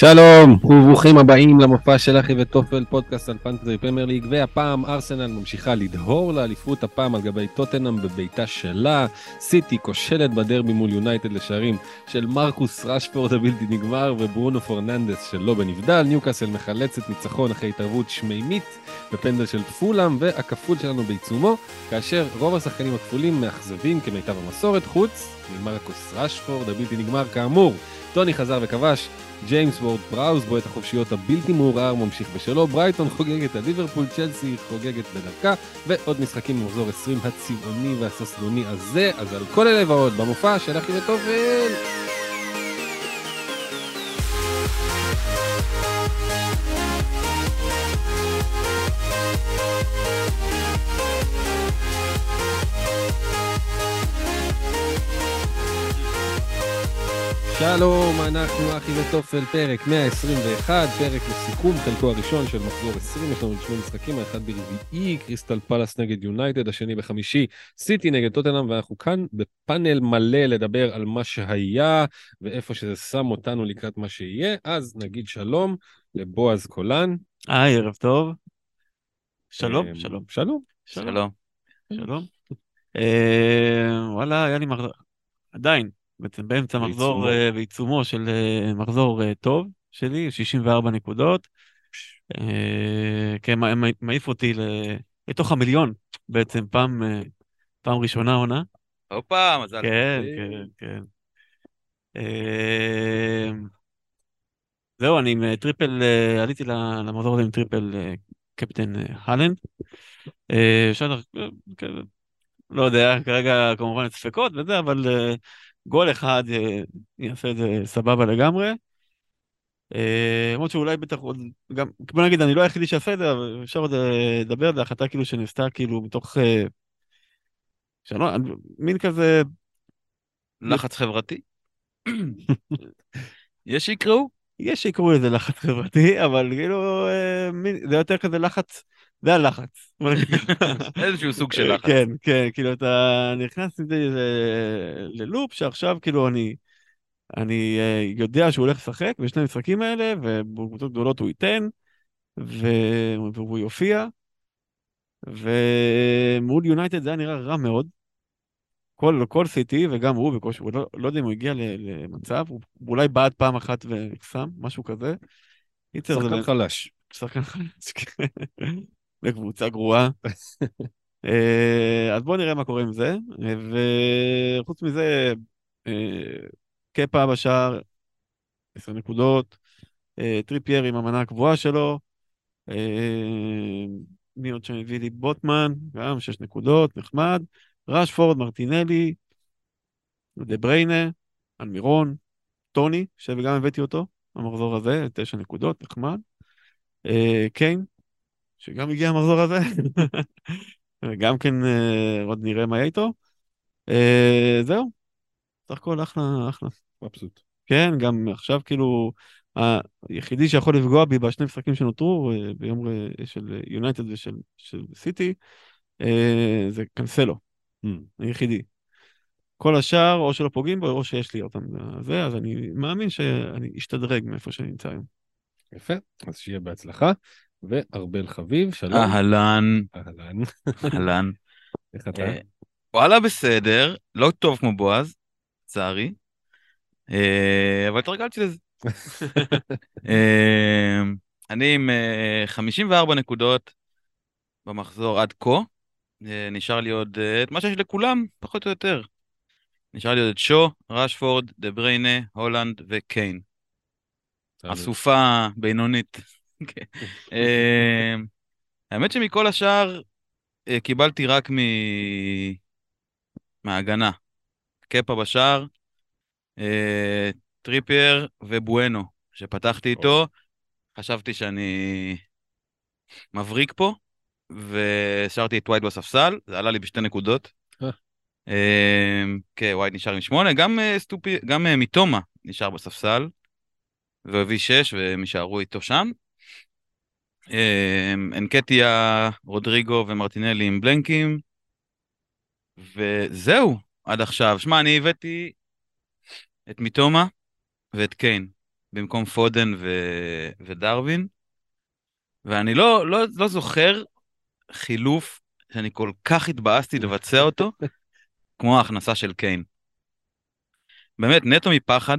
שלום וברוכים הבאים למופע של אחי וטופל פודקאסט על פנטזי פרמייר ליג והפעם ארסנל ממשיכה לדהור לאליפות הפעם על גבי טוטנהאם בביתה שלה. סיטי כושלת בדרבי מול יונייטד לשערים של מרקוס רשפורד הבלתי נגמר וברונו פורננדס שלא בנבדל. ניוקאסל מחלצת ניצחון אחרי התערבות שמימית בפנדל של פולאם והכפול שלנו בעיצומו כאשר רוב השחקנים הכפולים מאכזבים כמיטב המסורת חוץ ממרקוס רשפורד הבלתי נגמר כאמור. טוני חזר וכבש ג'יימס וורד פראוס בועט החופשיות הבלתי מעורער ממשיך בשלו, ברייטון חוגגת על ליברפול, צ'לסי חוגגת בדרכה, ועוד משחקים במחזור 20 הצבעוני והססלוני הזה, אז על כל אלה ועוד במופע של אחי וטופל. שלום, אנחנו אחי וטופל, פרק 121, פרק לסיכום, חלקו הראשון של מחזור 20, יש לנו שני משחקים, האחד ברביעי, קריסטל פלאס נגד יונייטד, השני בחמישי, סיטי נגד טוטנאם, ואנחנו כאן בפאנל מלא לדבר על מה שהיה, ואיפה שזה שם אותנו לקראת מה שיהיה, אז נגיד שלום לבועז קולן. היי, ערב טוב. שלום, אה, שלום. שלום. שלום. שלום. אה, וואלה, היה לי מחזור, עדיין, בעצם באמצע בעיצומו. מחזור, אה, בעיצומו של אה, מחזור אה, טוב שלי, 64 נקודות. אה, כן, מעיף אותי לתוך המיליון, בעצם פעם, אה, פעם ראשונה עונה. הופה, מזל. כן, כן, כן. אה, זהו, אני עם אה, טריפל, אה, עליתי למחזור הזה עם טריפל אה, קפטן אה, הלנד. אה, אפשר, אה, לא יודע, כרגע כמובן ספקות וזה, אבל אה, גול אחד אה, יעשה את זה סבבה לגמרי. אה, למרות שאולי בטח עוד, גם, בוא נגיד, אני לא היחידי שעשה את זה, אבל אפשר עוד אה, לדבר, זו החלטה כאילו שנעשתה כאילו מתוך, אה, שלא, מין כזה, לחץ חברתי? יש שיקראו? יש שיקראו לזה לחץ חברתי, אבל כאילו, אה, זה יותר כזה לחץ, זה הלחץ. איזשהו סוג של לחץ. כן, כן, כאילו אתה נכנס לזה ללופ שעכשיו כאילו אני, אני אה, יודע שהוא הולך לשחק בשני המשחקים האלה, ובקבוצות גדולות הוא ייתן, והוא יופיע, ומול יונייטד זה היה נראה רע מאוד. כל, כל סיטי וגם הוא בקושי, הוא לא, לא יודע אם הוא הגיע למצב, הוא אולי בעט פעם אחת ושם, משהו כזה. שחקן חלש. שחקן חלש, כן. לקבוצה גרועה. אה, אז בואו נראה מה קורה עם זה. וחוץ מזה, אה, קפה בשער, 10 נקודות, אה, טריפייר עם המנה הקבועה שלו, מי עוד שם הביא לי? בוטמן, גם 6 נקודות, נחמד. רשפורד, מרטינלי, דה בריינה, אלמירון, טוני, שגם הבאתי אותו במחזור הזה, 9 נקודות, נחמד. אה, קיין, שגם הגיע המחזור הזה, גם כן אה, עוד נראה מה יהיה איתו. אה, זהו, סך הכל אחלה, אחלה. מבסוט. כן, גם עכשיו כאילו, היחידי שיכול לפגוע בי בשני משחקים שנותרו, אה, ביום ר- של יונייטד ושל של סיטי, אה, זה קנסלו. היחידי. כל השאר, או שלא פוגעים בו, או שיש לי אותם. זה, אז אני מאמין שאני אשתדרג מאיפה שאני נמצא היום. יפה, אז שיהיה בהצלחה. וארבל חביב, שלום. אהלן, אהלן. אהלן. איך אתה? אה, וואלה, בסדר, לא טוב כמו בועז, לצערי. אה, אבל התרגלתי לזה. אה, אני עם אה, 54 נקודות במחזור עד כה. אה, נשאר לי עוד אה, את מה שיש לכולם, פחות או יותר. נשאר לי עוד את שו, רשפורד, דה בריינה, הולנד וקיין. אסופה בינונית. כן. אה, האמת שמכל השאר קיבלתי רק מ... מההגנה. קפה בשער, טריפייר ובואנו, שפתחתי איתו. חשבתי שאני מבריק פה, והשארתי את וייד בספסל, זה עלה לי בשתי נקודות. אה. אה, כן, וייד נשאר עם שמונה, גם אה, סטופי, גם אה, מיטומה נשאר בספסל, והוא הביא שש והם יישארו איתו שם. אה, אנקטיה, רודריגו ומרטינלי עם בלנקים, וזהו עד עכשיו. שמע, אני הבאתי את מתומה ואת קיין במקום פודן ו... ודרווין, ואני לא, לא, לא זוכר חילוף שאני כל כך התבאסתי לבצע אותו, כמו ההכנסה של קיין. באמת, נטו מפחד,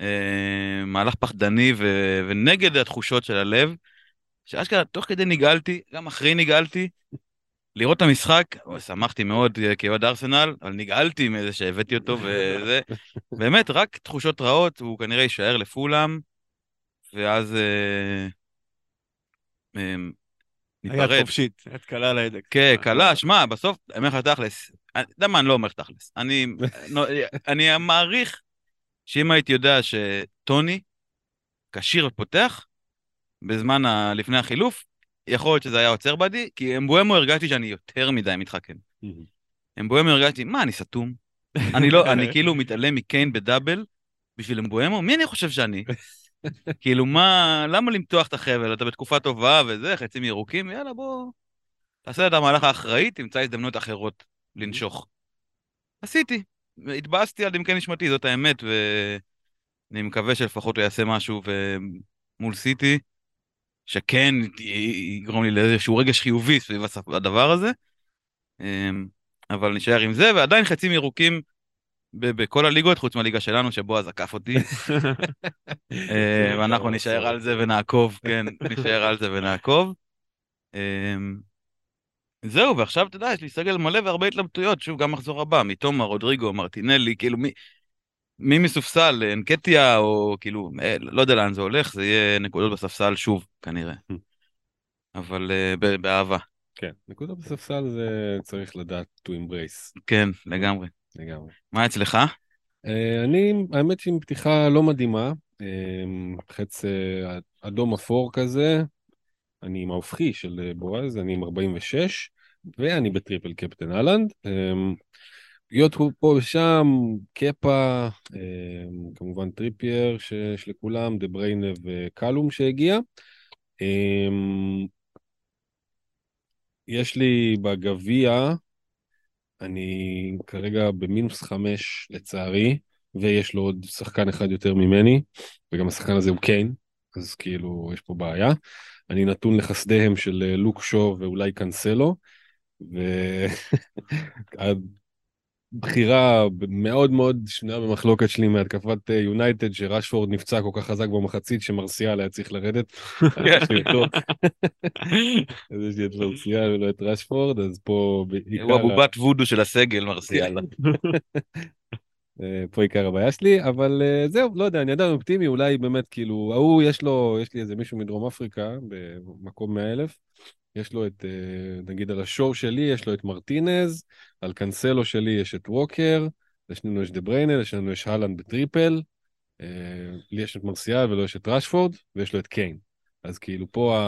אה, מהלך פחדני ו... ונגד התחושות של הלב, שאשכרה תוך כדי נגעלתי, גם אחרי נגעלתי, לראות את המשחק, שמחתי מאוד אה, כאוהד ארסנל, אבל נגעלתי מזה שהבאתי אותו וזה, באמת, רק תחושות רעות, הוא כנראה יישאר לפולם, ואז אה, אה, ניפרד. היד חופשית, יד קלה על ההדק. כן, קלה, שמע, בסוף, אני אומר לך תכלס, אתה יודע מה, אני לא אומר לך תכלס. אני מעריך שאם הייתי יודע שטוני כשיר ופותח, בזמן ה... לפני החילוף, יכול להיות שזה היה עוצר בדי, כי אמבואמו הרגשתי שאני יותר מדי מתחכם. אמבואמו הרגשתי, מה, אני סתום? אני לא, אני כאילו מתעלם מקיין בדאבל בשביל אמבואמו? מי אני חושב שאני? כאילו, מה, למה למתוח את החבל? אתה בתקופה טובה וזה, חצים ירוקים, יאללה, בוא, תעשה את המהלך האחראי, תמצא הזדמנויות אחרות לנשוך. עשיתי, והתבאסתי על עמקי נשמתי, זאת האמת, ואני מקווה שלפחות הוא יעשה משהו ו... מול סיטי, שכן יגרום לי לאיזשהו רגש חיובי סביב הדבר הזה. אמ, אבל נשאר עם זה, ועדיין חצים ירוקים בכל הליגות, חוץ מהליגה שלנו, שבועז עקף אותי. אה, ואנחנו נישאר על זה ונעקוב, כן, נישאר על זה ונעקוב. אמ, זהו, ועכשיו אתה יודע, יש לי סגל מלא והרבה התלבטויות, שוב, גם מחזור הבא, מתומה, רודריגו, מרטינלי, כאילו מי... מי מסופסל, אנקטיה, או כאילו, אה, לא יודע לאן זה הולך, זה יהיה נקודות בספסל שוב, כנראה. אבל אה, באהבה, כן, נקודה בספסל זה צריך לדעת to embrace כן, לגמרי. לגמרי. מה אצלך? אה, אני, האמת שהיא פתיחה לא מדהימה, אה, חץ אה, אדום אפור כזה, אני עם ההופכי של בועז, אני עם 46, ואני ב triple captain הלנד. אה, להיות הוא פה ושם, קפה, כמובן טריפייר שיש לכולם, דה בריינה וכלום שהגיע. יש לי בגביע, אני כרגע במינוס חמש לצערי, ויש לו עוד שחקן אחד יותר ממני, וגם השחקן הזה הוא קיין, אז כאילו יש פה בעיה. אני נתון לחסדיהם של אה, לוק שו ואולי קאנסלו, והבחירה מאוד מאוד שנויה במחלוקת שלי מהתקפת אה, יונייטד, שרשפורד נפצע כל כך חזק במחצית שמרסיאל היה צריך לרדת. אותו. אז יש לי את מרסיאל ולא את רשפורד, אז פה בעיקר... הוא הבובת וודו של הסגל, מרסיאל. אה, פה עיקר הבעיה שלי, אבל אה, זהו, לא יודע, אני עדיין אופטימי, אולי באמת, כאילו, ההוא, יש לו, יש לי איזה מישהו מדרום אפריקה, במקום 100 אלף, יש לו את, אה, נגיד על השו שלי, יש לו את מרטינז, על קאנסלו שלי יש את ווקר, לשנינו יש דה בריינה, לשנינו יש הלנד ב triple, אה, לי יש את מרסיאל ולא יש את רשפורד, ויש לו את קיין. אז כאילו פה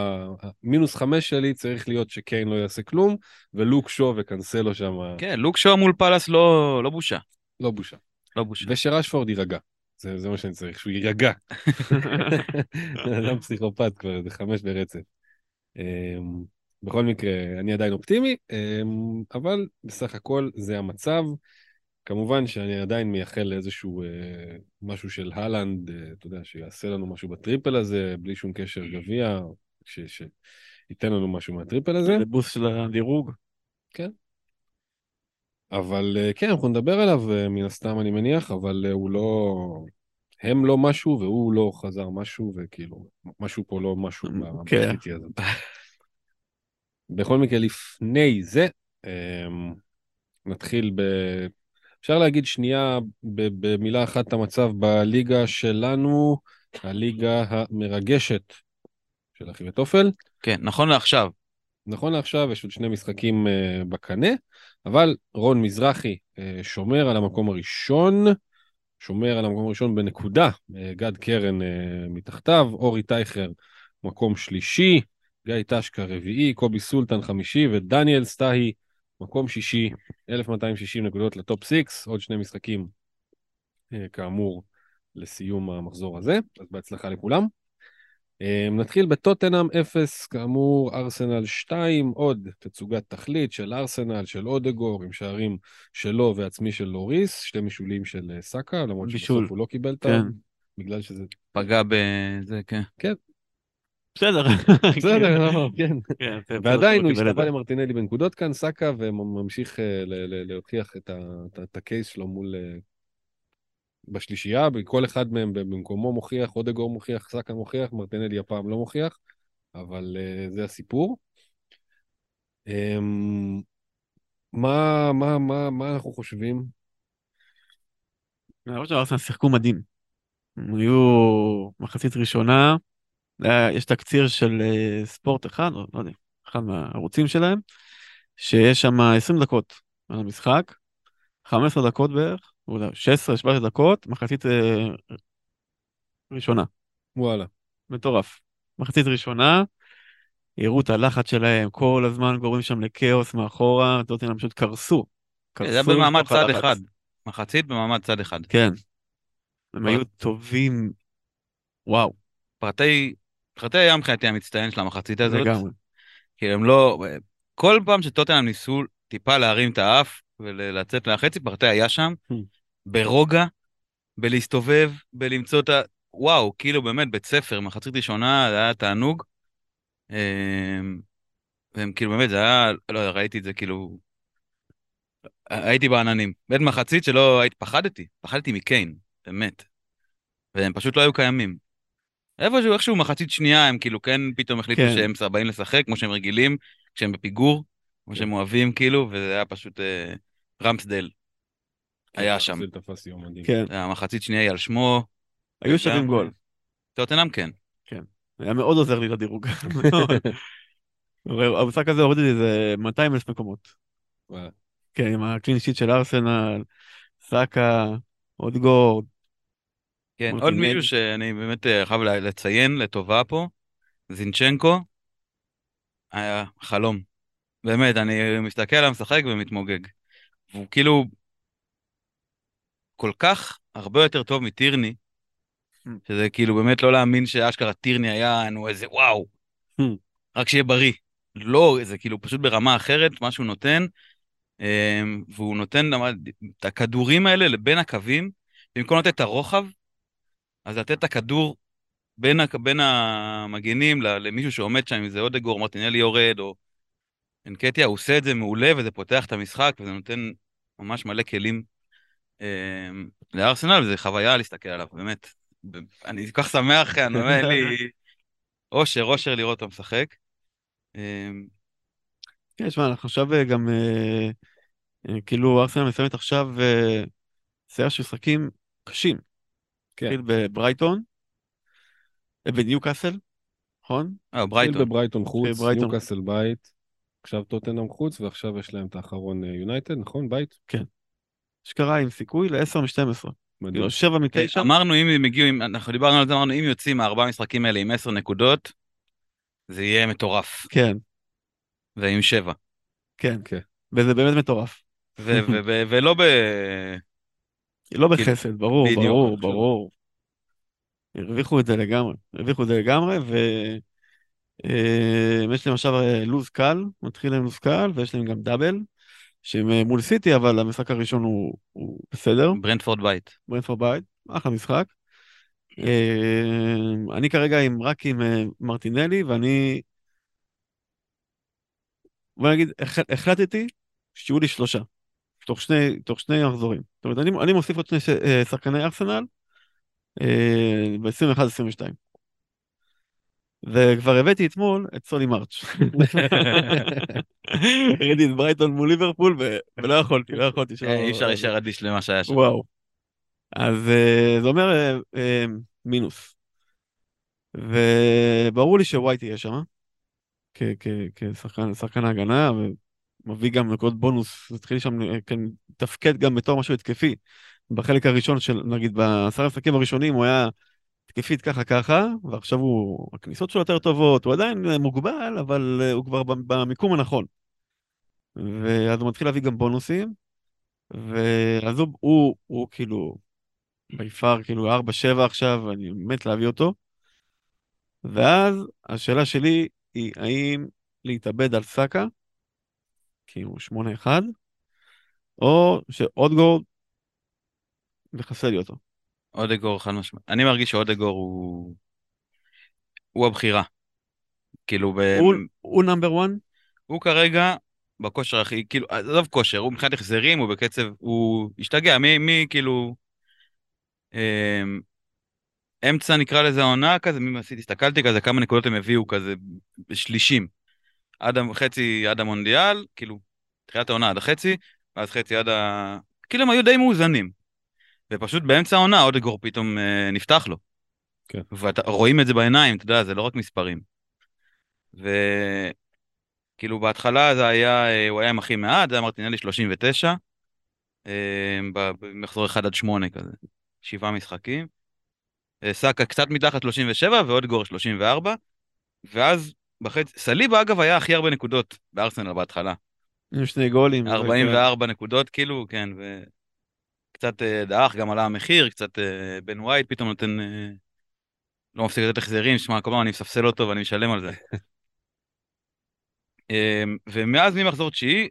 המינוס חמש שלי צריך להיות שקיין לא יעשה כלום, ולוק שו וקאנסלו שם, כן, לוק שואו מול פאלאס לא לא בושה. לא בושה. לא בושה. ושרשפורד יירגע. זה, זה מה שאני צריך, שהוא יירגע. אדם פסיכופת כבר, זה חמש ברצף. אמ, בכל מקרה, אני עדיין אופטימי, אמ, אבל בסך הכל זה המצב. כמובן שאני עדיין מייחל לאיזשהו אה, משהו של הלנד, אה, אתה יודע, שיעשה לנו משהו בטריפל הזה, בלי שום קשר גביע, שייתן לנו משהו מהטריפל הזה. זה בוסט של הדירוג. אבל אה, כן, אנחנו נדבר עליו אה, מן הסתם, אני מניח, אבל אה, הוא לא... הם לא משהו והוא לא חזר משהו, וכאילו, משהו פה לא משהו כן. בחיטי הזה. בכל מקרה, לפני זה, אמ, נתחיל ב... אפשר להגיד שנייה במילה אחת את המצב בליגה שלנו, הליגה המרגשת של אחי וטופל. כן, נכון לעכשיו. נכון לעכשיו יש עוד שני משחקים uh, בקנה, אבל רון מזרחי uh, שומר על המקום הראשון, שומר על המקום הראשון בנקודה, uh, גד קרן uh, מתחתיו, אורי טייכר מקום שלישי, גיא טשקה רביעי, קובי סולטן חמישי ודניאל סטאהי מקום שישי, 1260 נקודות לטופ 6, עוד שני משחקים uh, כאמור לסיום המחזור הזה, אז בהצלחה לכולם. Um, נתחיל בטוטנאם 0, כאמור, ארסנל 2, עוד תצוגת תכלית של ארסנל, של אודגור, עם שערים שלו ועצמי של לוריס, שתי משולים של אה, סאקה, למרות בישול. שבסוף הוא לא קיבל את כן. בגלל שזה... פגע בזה, כן. בסדר. בסדר, לא, כן. כן, ועדיין הוא השתווה. למרטינלי בנקודות כאן, סאקה, וממשיך אה, להוכיח את הקייס שלו מול... אה, בשלישייה, כל אחד מהם במקומו מוכיח, אודגור מוכיח, סאקה מוכיח, מרטינלי הפעם לא מוכיח, אבל אה, זה הסיפור. אמ, מה, מה, מה, מה אנחנו חושבים? למרות שארסנל שיחקו מדהים. הם היו מחצית ראשונה, היה- יש תקציר של אה, ספורט אחד, לא יודע, אחד מהערוצים שלהם, שיש שם 20 דקות על המשחק, 15 דקות בערך, 16-17 דקות, מחצית אה, ראשונה. וואלה. מטורף. מחצית ראשונה, הראו את הלחץ שלהם, כל הזמן גורמים שם לכאוס מאחורה, טוטנאם פשוט קרסו. קרסו זה היה במעמד צד הלחץ. אחד. מחצית במעמד צד אחד. כן. הם. היו טובים, וואו, פרטי, פרטי היה מבחינתי המצטיין של המחצית הזאת. לגמרי. כי הם לא... כל פעם שטוטנאם ניסו טיפה להרים את האף ולצאת מהחצי, פרטי היה שם, Hmm. ברוגע, בלהסתובב, בלמצוא את ה... וואו, כאילו באמת בית ספר, מחצית ראשונה, זה היה תענוג. אמ, והם כאילו באמת, זה היה, לא יודע, ראיתי את זה כאילו... הייתי בעננים. בית מחצית שלא הייתי, פחדתי, פחדתי מקיין, באמת. והם פשוט לא היו קיימים. איפשהו, איכשהו מחצית שנייה הם כאילו כן פתאום החליטו כן. שהם באים לשחק כמו שהם רגילים, כשהם בפיגור, כמו כן. שהם אוהבים כאילו, וזה היה פשוט אה, רמפסדל. היה כן, שם. זה תפס יום מדהים. כן, המחצית שנייה היא על שמו. היו שווים. גול. טוטנאם כן. היה מאוד עוזר לי לדירוג. המשחק הזה הוריד לי איזה 200 אלף מקומות. כן, עם הקלין שיט של ארסנל, סאקה, אודגורד. כן, מוטי עוד. מישהו שאני באמת אה, חייב לציין לטובה פה, זינצ'נקו, היה חלום. באמת, אני מסתכל עליו משחק ומתמוגג. והוא כאילו כל כך הרבה יותר טוב מטירני, Mm. שזה כאילו באמת לא להאמין שאשכרה טירני היה, נו איזה וואו, Mm. רק שיהיה בריא. לא, זה כאילו פשוט ברמה אחרת, מה שהוא נותן, אמ, והוא נותן את הכדורים האלה בין הקווים, במקום לתת את הרוחב, אז לתת את הכדור בין, בין המגנים ל- למישהו שעומד שם, אם זה אודגור, מרטינלי יורד, או אנקטיה, הוא עושה את זה מעולה, וזה פותח את המשחק, וזה נותן ממש מלא כלים לארסנל, וזו חוויה להסתכל עליו, באמת. אני כל כך שמח, אני אומר, לי אושר, אושר לראות אותו משחק. אמ, כן, שמע, אנחנו עכשיו אה, גם, אה, אה, כאילו ארסנל מסיימת עכשיו סריה של משחקים קשים. כן. התחיל בברייטון, בניוקאסל, נכון? אה, התחיל ברייטון. בברייטון חוץ. ניוקאסל בית, עכשיו טוטנאם חוץ, ועכשיו יש להם את האחרון יונייטד, נכון? בית? שקרה עם סיכוי ל-10 מ-12. מדהים. כאילו, 7 מ-9. אמרנו, אם הם הגיעו, אנחנו דיברנו על זה, אמרנו, אם יוצאים מהארבעה משחקים האלה עם עשר נקודות, זה יהיה מטורף. כן, ועם שבע. כן. כן. וזה באמת מטורף. ולא ב... לא כאילו, בחסד, ברור, ברור. ברור. הרוויחו את זה לגמרי, הרוויחו את זה לגמרי, ו... אה, יש להם עכשיו אה, לוז קל, מתחיל להם לוז קל, ויש להם גם דאבל, שהם אה, מול סיטי, אבל המשחק הראשון הוא, הוא בסדר, ברנדפורד בית. ברנפורד בית, אחלה משחק. אה, אני כרגע עם, רק עם אה, מרטינלי, ואני, בוא נגיד, הח- החלטתי שיהיו לי שלושה, תוך שני, תוך שני מחזורים. זאת אומרת, אני, אני מוסיף עוד שני ש- שחקני ארסנל, אה, ב-21-22. וכבר הבאתי אתמול את סולי מרץ'. ראיתי את ברייטון מול ליברפול ולא יכולתי, לא יכולתי. אה, אי אפשר להישאר אדיש למה שהיה שם. וואו. אז אה, זה אומר אה, מינוס. וברור לי שווייט יהיה שם, כשחקן שחקן ההגנה, ומביא גם נקודות בונוס, התחיל שם, כן, לתפקד גם בתור משהו התקפי. בחלק הראשון של, נגיד, בעשרה המשחקים הראשונים הוא היה התקפית ככה ככה, ועכשיו הוא, הכניסות שלו יותר טובות, הוא עדיין אה, מוגבל, אבל אה, הוא כבר במיקום הנכון. ואז הוא מתחיל להביא גם בונוסים, ואז הוא, הוא, הוא כאילו, ביפר, כאילו 4-7 עכשיו, אני מת להביא אותו. ואז השאלה שלי היא האם להתאבד על סאקה, כי הוא 8-1, או שאודגורד, וחסר לי אותו. אודגור חד משמעית. אני מרגיש שאודגור הוא... הוא הבחירה. כאילו, ב... הוא- הוא נאמבר 1? הוא כרגע בכושר הכי, כאילו, עזוב כושר, הוא מבחינת החזרים, הוא בקצב, הוא השתגע, מי, מי כאילו... אמ, אמצע נקרא לזה העונה כזה, מי עשיתי, הסתכלתי כזה, כמה נקודות הם הביאו כזה בשלישים. עד החצי, עד המונדיאל, כאילו, תחילת העונה עד החצי, ואז חצי עד ה... כאילו הם היו די מאוזנים. ופשוט באמצע העונה אודגור פתאום אה, נפתח לו. כן. ורואים את זה בעיניים, אתה יודע, זה לא רק מספרים. וכאילו בהתחלה זה היה, אה, הוא היה עם הכי מעט, זה היה מרטינלי 39, אה, במחזור 1 עד 8 כזה, שבעה משחקים. אה, סאקה קצת מתחת 37 ואודגור 34, ואז בחצי, סליבה אגב היה הכי הרבה נקודות בארסנל בהתחלה. עם שני גולים. 44 נקודות כאילו, כן, וקצת אה, דעך, גם עלה המחיר, קצת אה, בן ווייט פתאום נותן, אה, לא מפסיק לתת החזרים, שמע, כל פעם אני מספסל אותו ואני משלם על זה. אה, ומאז ממחזור תשיעי,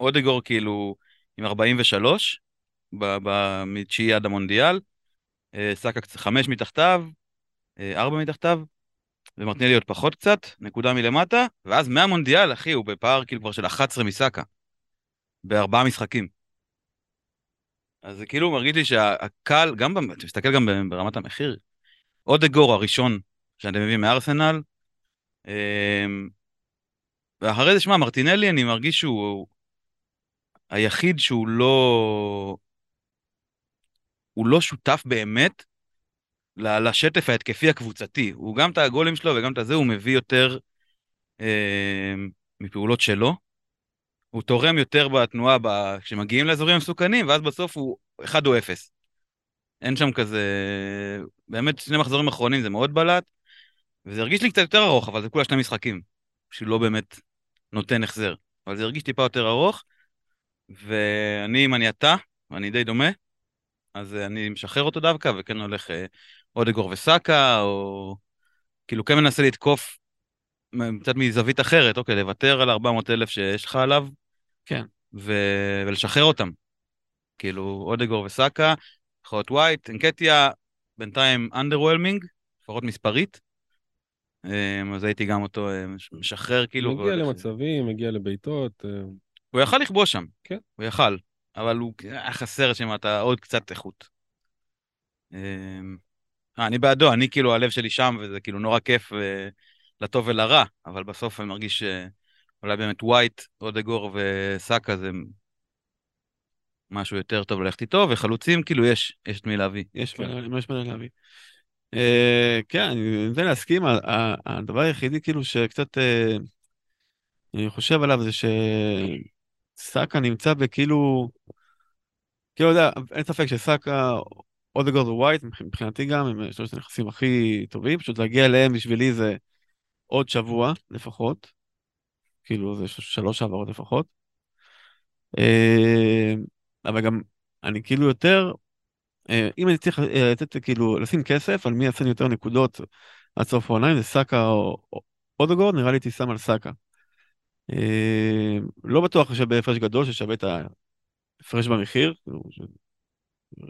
אודגור כאילו עם 43, ב- ב- מתשיעי עד המונדיאל, סאקה קצת חמש מתחתיו, ארבע מתחתיו, ומרטינלי עוד פחות קצת, נקודה מלמטה, ואז מהמונדיאל, אחי, הוא בפער כאילו כבר של 11 מסאקה. בארבעה משחקים. אז זה כאילו מרגיש לי שהקל, גם, אתה מסתכל גם ברמת המחיר, אודגור הראשון שאתם מביאים מארסנל, אמ, ואחרי זה, שמע, מרטינלי, אני מרגיש שהוא היחיד שהוא לא... הוא לא שותף באמת לשטף ההתקפי הקבוצתי. הוא גם את הגולים שלו וגם את הזה, הוא מביא יותר אה, מפעולות שלו. הוא תורם יותר בתנועה ב... כשמגיעים לאזורים המסוכנים, ואז בסוף הוא 1 או 0. אין שם כזה... באמת, שני מחזורים אחרונים זה מאוד בלט, וזה הרגיש לי קצת יותר ארוך, אבל זה כולה שני משחקים, שהוא לא באמת נותן החזר. אבל זה הרגיש טיפה יותר ארוך, ואני, אם אני אתה, ואני די דומה, אז אה, אני משחרר אותו דווקא, וכן הולך אה, אודגור וסאקה, או כאילו כן מנסה לתקוף קצת מזווית אחרת, אוקיי, לוותר על 400 אלף שיש לך עליו, כן. ו- ולשחרר אותם. כאילו, אודגור וסאקה, יכול להיות ווייט, אנקטיה, בינתיים underwhelming, לפחות מספרית. אה, אז הייתי גם אותו אה, מש- משחרר, כאילו. מגיע והולך- למצבים, מגיע לבעיטות. אה, הוא יכל לכבוש שם. כן. הוא יכל, אבל הוא היה חסר שם אתה עוד קצת איכות. אה, אני בעדו, אני כאילו, הלב שלי שם, וזה כאילו נורא כיף אה, לטוב ולרע, אבל בסוף אני מרגיש שאולי באמת ווייט, אודגור וסאקה זה משהו יותר טוב ללכת איתו, וחלוצים, כאילו, יש, יש את מי להביא. יש כן. מה מה להביא. אה, כן, אני רוצה להסכים, הדבר היחידי כאילו שקצת אה, אני חושב עליו זה שסאקה נמצא בכאילו, כאילו, יודע, אין ספק שסאקה, אודגורד ווייט, מבח- מבחינתי גם, הם שלושת הנכסים הכי טובים, פשוט להגיע אליהם בשבילי זה עוד שבוע לפחות, כאילו זה שלוש העברות לפחות. אה, אבל גם אני כאילו יותר, אה, אם אני צריך אה, לתת כאילו, לשים כסף על מי יעשה יותר נקודות עד סוף העונה, זה סאקה או או אודגורד, נראה לי הייתי שם על סאקה. לא בטוח שבהפרש גדול ששווה את ההפרש במחיר, כאילו,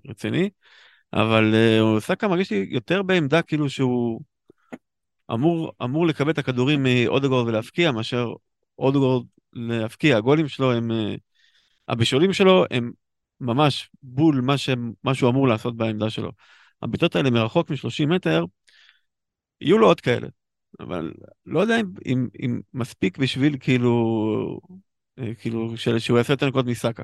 רציני, אבל סאקה מרגיש לי יותר בעמדה כאילו שהוא אמור, אמור לקבל את הכדורים מאודגורד ולהבקיע, מאשר אודגורד להבקיע. הגולים שלו הם, אה, הבישולים שלו הם ממש בול מה, שהם, מה שהוא אמור לעשות בעמדה שלו. הבעיטות האלה מרחוק מ-30 מטר, יהיו לו עוד כאלה, אבל לא יודע אם, אם, אם מספיק בשביל כאילו, אה, כאילו, של, שהוא יעשה יותר נקודות מסאקה.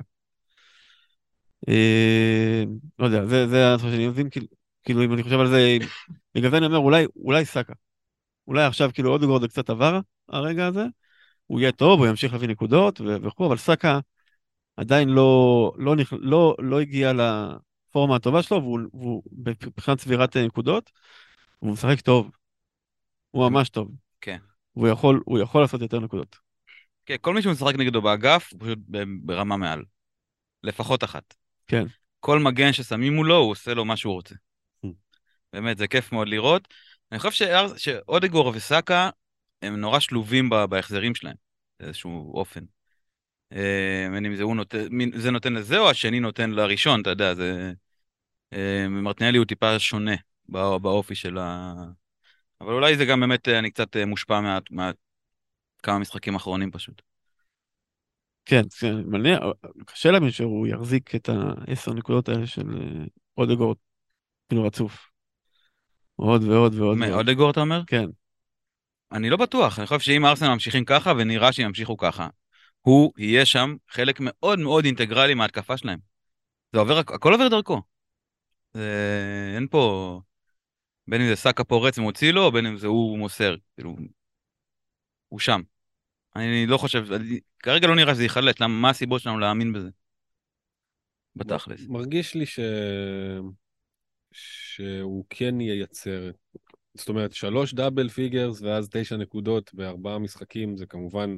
אה, לא יודע, זה, זה הדבר שאני מבין, כאילו, כאילו, אם אני חושב על זה, בגלל זה אני אומר, אולי, אולי סאקה. אולי עכשיו, כאילו, אודגורד קצת עבר, הרגע הזה, הוא יהיה טוב, הוא ימשיך להביא נקודות וכו', אבל סאקה עדיין לא, לא, נכ... לא, לא הגיע לפורמה הטובה שלו, והוא, והוא מבחינת צבירת אה, נקודות, הוא משחק טוב. הוא ממש טוב. כן. והוא יכול, הוא יכול לעשות יותר נקודות. כן, כל מי שמשחק נגדו באגף, הוא פשוט ברמה מעל. לפחות אחת. כן. כל מגן ששמים מולו, הוא עושה לו מה שהוא רוצה. Hmm. באמת, זה כיף מאוד לראות. אני חושב שאודגור וסאקה הם נורא שלובים בהחזרים שלהם, באיזשהו אופן. אה, בין אם זה הוא נותן, זה נותן לזה או השני נותן לראשון, אתה יודע, זה... אה, מרטינלי הוא טיפה שונה בא- באופי של ה... אבל אולי זה גם באמת, אה, אני קצת מושפע מה... מה... כמה משחקים אחרונים פשוט. כן, כן, אני מניח, קשה להאמין שהוא יחזיק את העשר נקודות האלה של אודגורד, כאילו רצוף. עוד ועוד ועוד מ- ועוד. אודגור אתה אומר? כן, אני לא בטוח, אני חושב שאם ארסנל ממשיכים ככה, ונראה שהם ימשיכו ככה, הוא יהיה שם חלק מאוד מאוד אינטגרלי מההתקפה שלהם. זה עובר, הכל עובר דרכו. זה... אין פה... בין אם זה סאקה פורץ ומוציא לו, בין אם זה הוא מוסר. כאילו, הוא שם. אני לא חושב, אני, כרגע לא נראה שזה ייחלט, למה, מה הסיבות שלנו להאמין בזה? בתכלס. מרגיש לי ש... שהוא כן ייצר, זאת אומרת, שלוש double figures ואז תשע נקודות בארבעה משחקים, זה כמובן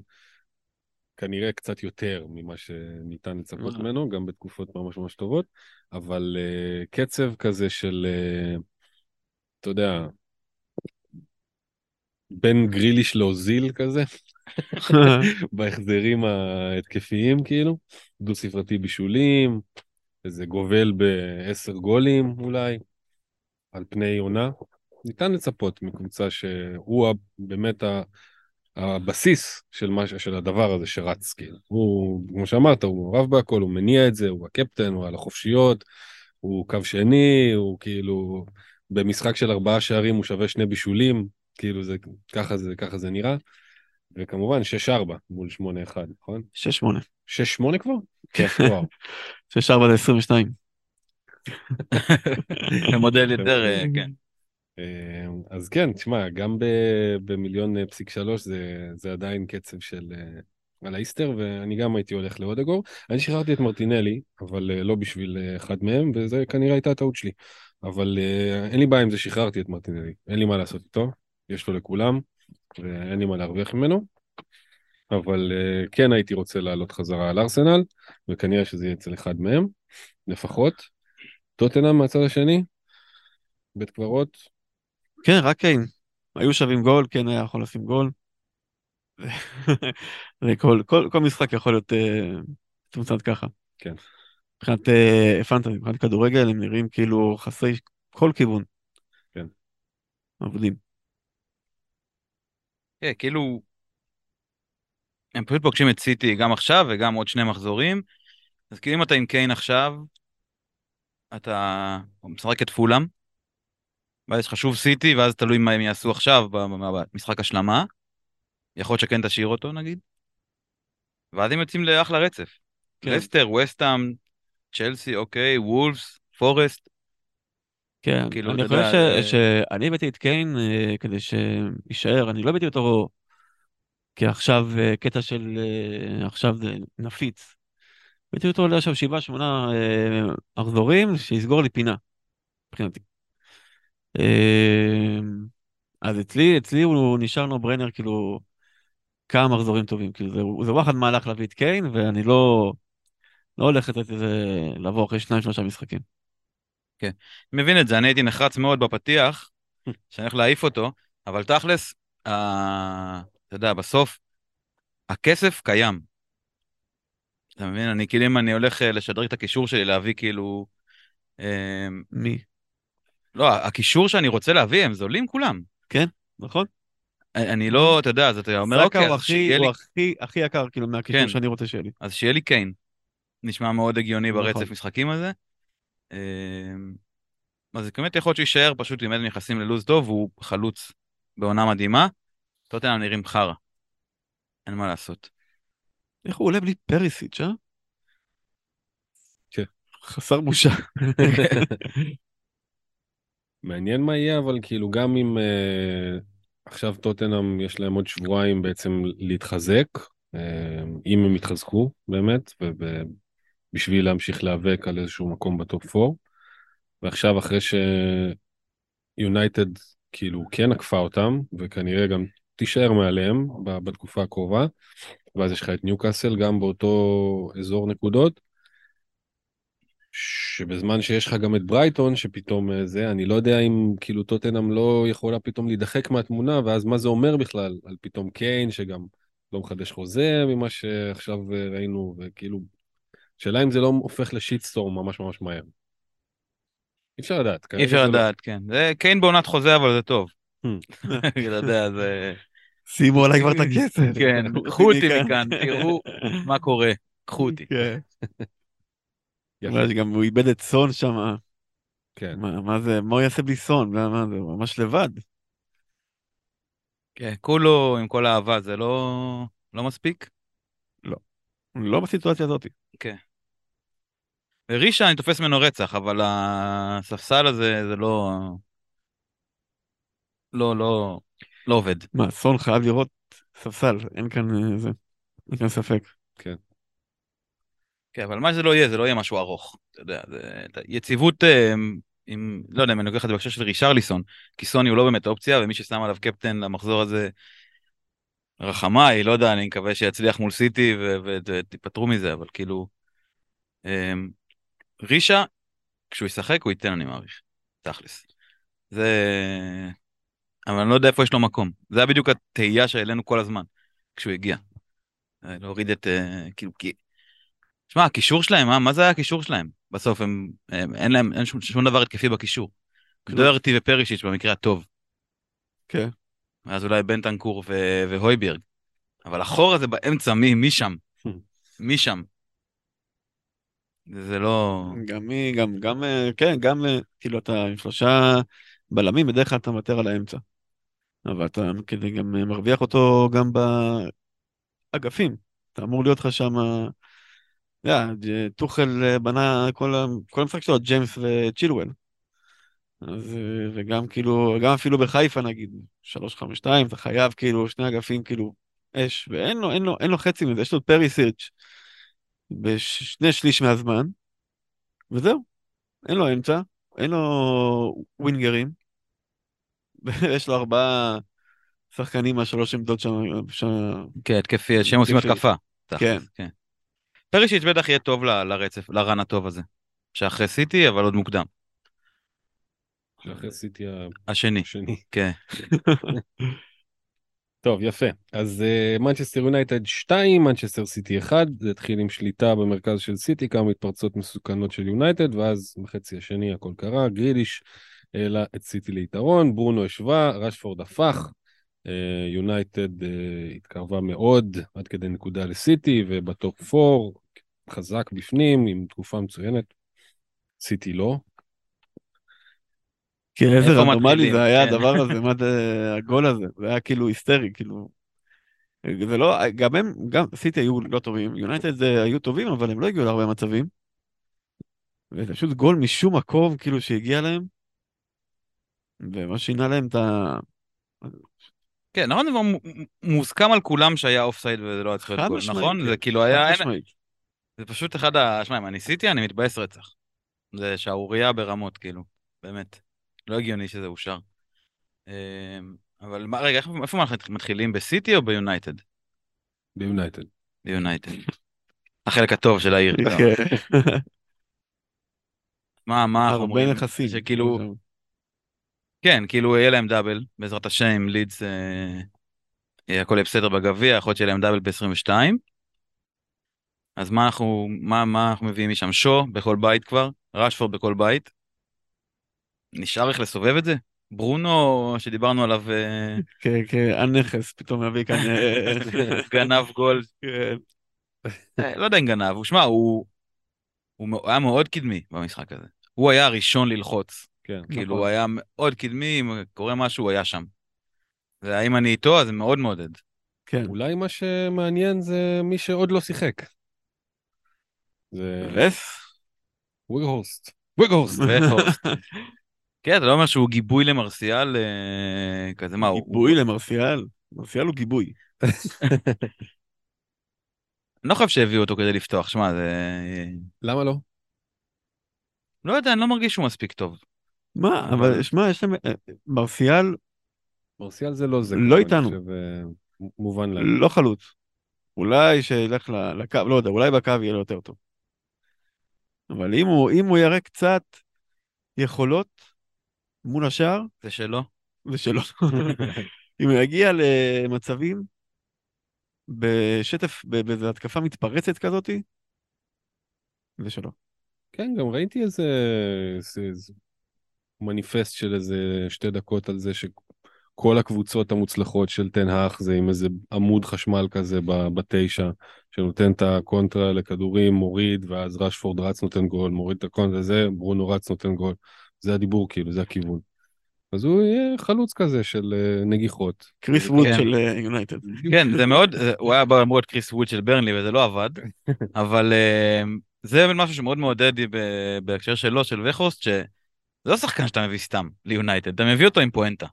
כנראה קצת יותר ממה שניתן לצפות אה. ממנו, גם בתקופות ממש ממש טובות, אבל uh, קצב כזה של, uh, אתה יודע, בין גריליש לאוזיל כזה, בהחזרים ההתקפיים כאילו, דו ספרתי בישולים, איזה גובל בעשר גולים אולי, על פני עונה. ניתן לצפות מקבוצה שהוא באמת ה- הבסיס של, מה, של הדבר הזה שרץ, כאילו. הוא, כמו שאמרת, הוא מעורב בהכל, הוא מניע את זה, הוא הקפטן, הוא על החופשיות, הוא קו שני, הוא כאילו, במשחק של ארבעה שערים הוא שווה שני בישולים, כאילו זה, ככה זה, ככה זה נראה. וכמובן 6-4 מול 8-1, נכון? 6-8. 6-8 כבר? כן. וואו. 6-4 זה 22. מודל יותר, אה, כן. אה, אז כן, תשמע, גם במיליון אה, פסיק שלוש זה, זה עדיין קצב של אה, על האיסטר, ואני גם הייתי הולך לאודגור. אני שחררתי את מרטינלי, אבל אה, לא בשביל אחד מהם, וזה כנראה הייתה הטעות שלי. אבל אין לי בעיה עם זה, שחררתי את מרטינלי. אין לי מה לעשות איתו, יש לו לכולם, ואין לי מה להרוויח ממנו. אבל כן הייתי רוצה לעלות חזרה על ארסנל, וכנראה שזה יהיה אצל אחד מהם, לפחות. טוטנאם מהצד השני, בית קברות, כן, רק קיין. היו שווים גול, כן היה יכול לשים גול. וכל כל, כל משחק יכול להיות אה, מתומצת ככה. כן. מבחינת אה, פנטזי, מבחינת כדורגל, הם נראים כאילו חסרי כל כיוון. כן. עבודים. כן, כאילו, הם פשוט פוגשים את סיטי גם עכשיו וגם עוד שני מחזורים. אז כאילו אם אתה עם קיין עכשיו, אתה משחק את פולאם, ואז יש לך שוב סיטי, ואז תלוי מה הם יעשו עכשיו במשחק השלמה. יכול להיות שכן תשאיר אותו נגיד. ואז הם יוצאים לאחלה רצף. כן. לסטר, וסטאם, צ'לסי, אוקיי, וולפס, פורסט. כן, כאילו, אני חושב ש- זה- שאני הבאתי את קיין אה, כדי שיישאר, אני לא הבאתי אותו כי עכשיו אה, קטע של אה, עכשיו זה נפיץ. הבאתי אותו לעכשיו שבעה שמונה אה, מחזורים שיסגור לי פינה, מבחינתי. אה, אז אצלי, אצלי הוא נשאר נו ברנר כאילו כמה מחזורים טובים, כאילו זה, זה וואחד מהלך להביא את קיין ואני לא, לא הולך לתת לזה לבוא אחרי שניים שלושה משחקים. אני מבין את זה, אני הייתי נחרץ מאוד בפתיח, שאני הולך להעיף אותו, אבל תכלס, אה, אתה יודע, בסוף, הכסף קיים. אתה מבין? אני כאילו, אם אני הולך אה, לשדרג את הקישור שלי, להביא כאילו... אה, מי? לא, הקישור שאני רוצה להביא, הם זולים כולם. נכון? אני אני לא, אתה יודע, אז אתה אומר, אוקיי, הוא אז הכי, שיהיה לי, הוא הכי, הכי יקר כאילו מהקישור כן. שאני רוצה שיהיה לי. אז שיהיה לי קיין. נשמע מאוד הגיוני נכון. ברצף משחקים הזה. אה, אז באמת יכול להיות שהוא יישאר, פשוט אם הם נכנסים ללוז טוב, הוא חלוץ בעונה מדהימה. טוטנאם נראים חרא. אין מה לעשות. איך הוא עולה בלי פריסיץ', אה? כן. חסר בושה. מעניין מה יהיה, אבל כאילו גם אם uh, עכשיו טוטנאם יש להם עוד שבועיים בעצם להתחזק, uh, אם הם יתחזקו באמת, ובשביל להמשיך להיאבק על איזשהו מקום בטופ 4, ועכשיו אחרי שיונייטד כאילו כן עקפה אותם, וכנראה גם תישאר מעליהם בתקופה הקרובה, ואז יש לך את ניוקאסל גם באותו אזור נקודות. שבזמן שיש לך גם את ברייטון, שפתאום אה, זה, אני לא יודע אם כאילו טוטנאם לא יכולה פתאום להידחק מהתמונה, ואז מה זה אומר בכלל על פתאום קיין, שגם לא מחדש חוזה ממה שעכשיו אה, ראינו, וכאילו, שאלה אם זה לא הופך לשיטסטורם ממש ממש מהר. אי אפשר לדעת. אי אפשר לא. לדעת, כן. זה קיין בעונת חוזה, אבל זה טוב. Hmm. אתה יודע, זה... שימו עליי כבר את הכסף. כן, קחו אותי מכאן, תראו מה קורה, קחו אותי. כן. יפה, גם הוא איבד את סון שם. כן. מה מה זה, מה הוא יעשה בלי סון? מה מה זה, הוא ממש לבד. כן, כולו עם כל האהבה, זה לא לא מספיק? לא בסיטואציה הזאת. רישה אני תופס ממנו רצח, אבל הספסל הזה זה לא... לא, לא, לא עובד. מה, סון חייב לראות ספסל, אין כאן אה, זה. אין כאן ספק. כן, אבל מה שזה לא יהיה, זה לא יהיה משהו ארוך. אתה יודע, זה יציבות אה, עם, לא יודע אם אני לוקח את זה בהקשר של רישרליסון, כי סוני הוא לא באמת אופציה, ומי ששם עליו קפטן למחזור הזה, רחמיי, לא יודע, אני מקווה שיצליח מול סיטי ותיפטרו מזה, אבל כאילו, אה, רישה, כשהוא ישחק הוא ייתן, אני מעריך, תכלס. זה... אבל אני לא יודע איפה יש לו מקום. זה היה בדיוק התהייה שהעלינו כל הזמן, כשהוא הגיע. אה, להוריד את, אה, כאילו, כי... שמע, הקישור שלהם, מה, מה זה היה הקישור שלהם? בסוף הם, הם אין להם, אין שום, שום דבר התקפי בקישור. דוורטי ופרישיץ' במקרה הטוב. כן. ואז אולי בנטנקור ו- והויבירג. אבל החור הזה באמצע, מי, מי שם? מי שם? זה לא... גם מי, גם, גם, אה, כן, גם, אה, כאילו, אתה עם שלושה בלמים, בדרך כלל אתה מוותר על האמצע. אבל אתה כדי גם אה, מרוויח אותו גם באגפים. אתה אמור להיות לך שם, טוחל אה, בנה כל, כל המשחק שלו, ג'יימס וצ'ילואל. אז, וגם כאילו, גם אפילו בחיפה נגיד, 352, אתה חייב כאילו שני אגפים כאילו אש, ואין לו, אין לו, אין לו חצי מזה, יש לו פרי סירץ' בשני שליש מהזמן, וזהו, אין לו אמצע, אין לו ווינגרים, ויש לו ארבעה שחקנים מהשלוש עמדות שם, שם כן, התקפי, שהם עושים. התקפה. תכלס, כן. פרישיץ' בטח יהיה טוב ל- לרצף, לרן הטוב הזה. שאחרי סיטי, אבל עוד מוקדם. שאחרי סיטי השני, השני. כן. טוב, יפה. אז מנצ'סטר יונייטד 2, מנצ'סטר סיטי 1, זה התחיל עם שליטה במרכז של סיטי, כמה מתפרצות מסוכנות של יונייטד, ואז בחצי השני הכל קרה, גריליש העלה את סיטי ליתרון, ברונו השווה, רשפורד הפך, יונייטד אה, התקרבה מאוד עד כדי נקודה לסיטי, וב top 4, חזק בפנים, עם תקופה מצוינת. סיטי לא. כן, איזה רנדומלי? זה היה כן. הדבר הזה, מה זה, הגול הזה, זה היה כאילו היסטרי, כאילו. זה לא, גם הם, גם סיטי היו לא טובים, יונייטד היו טובים, אבל הם לא הגיעו להרבה מצבים. וזה פשוט גול משום מקום, כאילו, שהגיע להם. ומה שינה להם את ה... כן, נכון, זה כבר מוסכם על כולם שהיה offside וזה לא היה צריך להיות גול, נכון? כן. זה כאילו היה. זה פשוט אחד ה... שמע, אם אני סיטי, אני מתבאס רצח. זה שערורייה ברמות, כאילו, באמת. לא הגיוני שזה אושר. אמ, אבל מה, רגע, איפה אנחנו מתחילים? בסיטי או ביונייטד? ביונייטד. ביונייטד. החלק הטוב של העיר. כן. מה, מה אנחנו הרבה? נכסים. שכאילו, כן, כאילו יהיה להם דאבל, בעזרת השם, לידס, אה, הכל יהיה בסדר בגביע, יכול להיות שיהיה להם דאבל ב-22. אז מה אנחנו, מה, מה אנחנו מביאים משם? שו בכל בית כבר, רשפורד בכל בית. נשאר איך לסובב את זה? ברונו, שדיברנו עליו, אה, כן, כן, הנכס, פתאום מביא כאן... אה, גנב גול. כן. אה, לא יודע אם גנב, הוא שמע, הוא, היה מאוד קדמי במשחק הזה. הוא היה הראשון ללחוץ. כן. כאילו, נכון. הוא היה מאוד קדמי, אם קורה משהו, הוא היה שם. והאם אני איתו, אז זה מאוד מעודד. כן. אולי מה שמעניין זה מי שעוד לא שיחק. זה רס? וויגהורסט. וויגהורסט. כן, אתה לא אומר שהוא גיבוי למרסיאל, אה, כזה מה, הוא... גיבוי למרסיאל? מרסיאל הוא גיבוי. אני לא חושב שהביאו אותו כדי לפתוח, שמע, זה... למה לא? לא יודע, אני לא מרגיש שהוא מספיק טוב. מה, אבל- שמע, יש להם... אה, מרסיאל מרסיאל זה לא זה. לא איתנו. אה, מובן לנו. לא חלוץ. אולי שילך לקו, לא יודע, אולי בקו יהיה לו יותר טוב. אבל אם הוא, אם הוא יראה קצת יכולות מול השאר, זה שלו. זה שלו. אם הוא יגיע למצבים בשטף, ב- באיזו התקפה מתפרצת כזאתי, זה שלו. כן, גם ראיתי איזה, איזה, איזה מניפסט של איזה שתי דקות על זה שכל הקבוצות המוצלחות של תנהך זה עם איזה עמוד חשמל כזה ב- בתשע, שנותן את הקונטרה לכדורים, מוריד, ואז רשפורד רץ נותן גול, מוריד את הקונטרה, זה, ברונו רץ נותן גול. זה הדיבור כאילו, זה הכיוון. אז הוא יהיה חלוץ כזה של אה, נגיחות. קריס ווד כן. של אה, יונייטד. כן, זה מאוד, הוא היה בא אמור להיות קריס ווד של ברנלי וזה לא עבד, אבל אה, זה משהו שמאוד מעודד בהקשר שלו, של וכוסט, שזה לא שחקן שאתה מביא סתם ליונייטד, אתה מביא אותו עם פואנטה.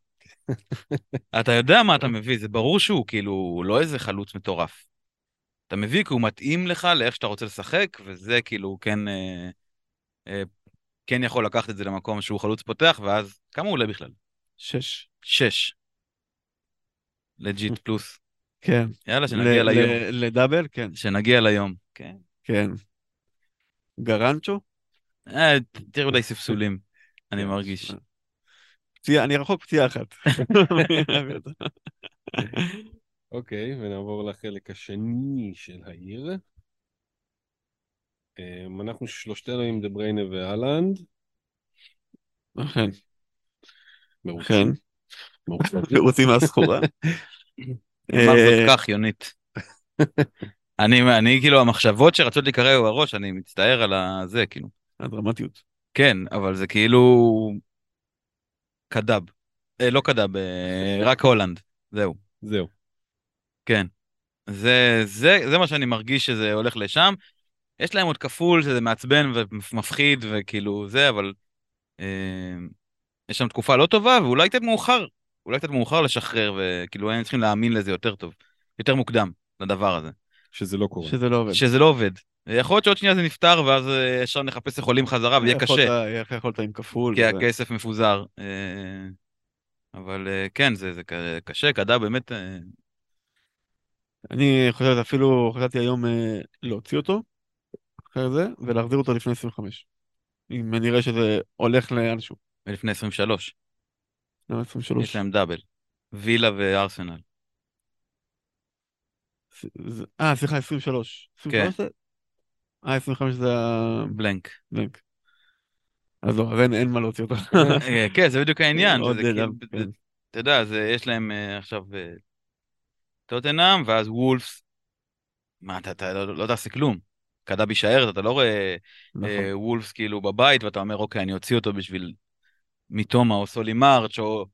אתה יודע מה אתה מביא, זה ברור שהוא כאילו לא איזה חלוץ מטורף. אתה מביא כי הוא מתאים לך לאיך שאתה רוצה לשחק, וזה כאילו כן, אה, אה, כן יכול לקחת את זה למקום שהוא חלוץ פותח, ואז כמה הוא עולה בכלל? שש. שש. legit פלוס. כן. יאללה, שנגיע ל- ליום. ל- ל double, כן. שנגיע ליום. כן. כן. גרנצ'ו? אה, תראו מדי ספסולים, אני. מרגיש. פציעה, אני רחוק פציעה אחת. אוקיי, ונעבור לחלק השני של העיר. אמ, אנחנו שלושתנו עם דה בריינה ואלנד. אכן, אכן. מרוצים. מרוצים. רוצים מהסחורה? אמר אה, זאת כך, יונית. אני, אני כאילו, המחשבות שרצות להיקרא בראש, אני מצטער על הזה, כאילו. הדרמטיות. כן, אבל זה כאילו... קדאב. אה, לא קדאב, אה, רק הולנד. זהו. זהו. כן. זה, זה, זה מה שאני מרגיש שזה הולך לשם. יש להם עוד כפול שזה מעצבן ומפחיד וכאילו זה, אבל אה, יש שם תקופה לא טובה ואולי קצת מאוחר, אולי קצת מאוחר לשחרר וכאילו היינו צריכים להאמין לזה יותר טוב, יותר מוקדם לדבר הזה, שזה לא קורה. שזה לא עובד. שזה לא עובד. יכול להיות שעוד שנייה זה נפתר ואז אה, ישר נחפש איך עולים חזרה ויהיה קשה, איך יכולת עם כפול? כי וזה. הכסף מפוזר. אה, אבל אה, כן, זה, זה קשה, קדאב באמת... אני חושב, אפילו חשבתי היום להוציא אותו, אחרי זה, ולהחזיר אותו לפני 25. אם אני אראה שזה הולך לאנשהו. לפני 23, למה 23? יש להם דאבל. וילה וארסנל. אה, סליחה, 23. 23 זה? אה, 25 זה בלנק. הבנק. אז לא, אז אין- אין מה להוציא אותו. אה, כן, זה בדיוק העניין, כאילו, כן. אתה יודע, זה- יש להם אה, עכשיו אה, טוטנאם, ואז וולפס. מה, אתה- אתה לא לא תעשה כלום. KDB יישאר, אתה לא רואה נכון. אה, וולפס כאילו בבית, ואתה אומר, אוקיי, אני אוציא אותו בשביל מיטומה או סולי מרץ' או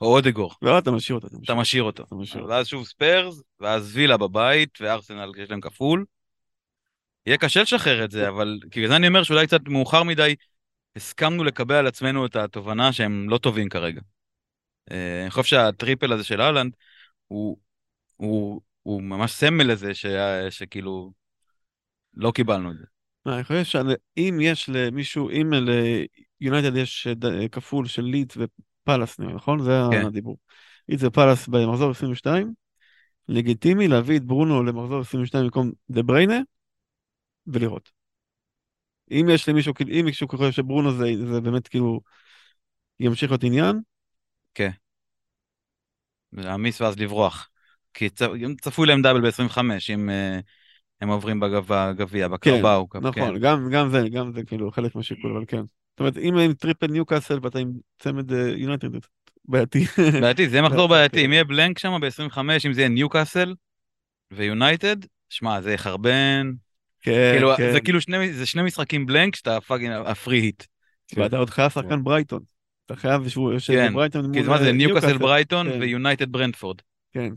או אודגארד. לא, אתה משאיר אותו. אתה משאיר אותו. ואז שוב ספרס, ואז וילה בבית, וארסנל יש להם כפול. יהיה קשה לשחרר את זה, אבל בגלל זה אני אומר שאולי קצת מאוחר מדי הסכמנו לקבל על עצמנו את התובנה שהם לא טובים כרגע. אה, אני חושב שה triple הזה של הלנד הוא, הוא, הוא ממש סמל לזה ש, שכאילו לא קיבלנו את זה. מה, אני חושב שאם יש למישהו, אם ליונייטד יש כפול של לידס ופאלאס, נכון? זה כן. הדיבור. לידס ופאלאס במחזור 22, לגיטימי להביא את ברונו למחזור 22 במקום דה בריינה, ולראות. אם יש למישהו, אם מישהו חושב שברונו זה, זה באמת כאילו ימשיך להיות עניין, להעמיס ואז לברוח. כי צ... צפוי להם double ב-25 אם אה, הם עוברים בגב- בגביע, בקרבאו. כן. נכון, גם, גם זה, גם זה כאילו חלק מהשיקול, אבל כן. זאת אומרת, אם עם triple ניוקאסל ואתה עם צמד אה, יונייטד, בעייתי. בעייתי, זה מחזור כן. בעייתי. אם יהיה blank שם ב-25, אם זה יהיה ניוקאסל ויונייטד, שמע, זה יחרבן. כן, כאילו, כן. זה כאילו שני, זה שני משחקים blank שאתה fucking ה free hit. ואתה עוד חייב שחקן ברייטון. אתה חייב שהוא יושב כן, בברייטון כי מה זה אה, ניוקאסל ברייטון כן. ויונייטד ברנטפורד. כן.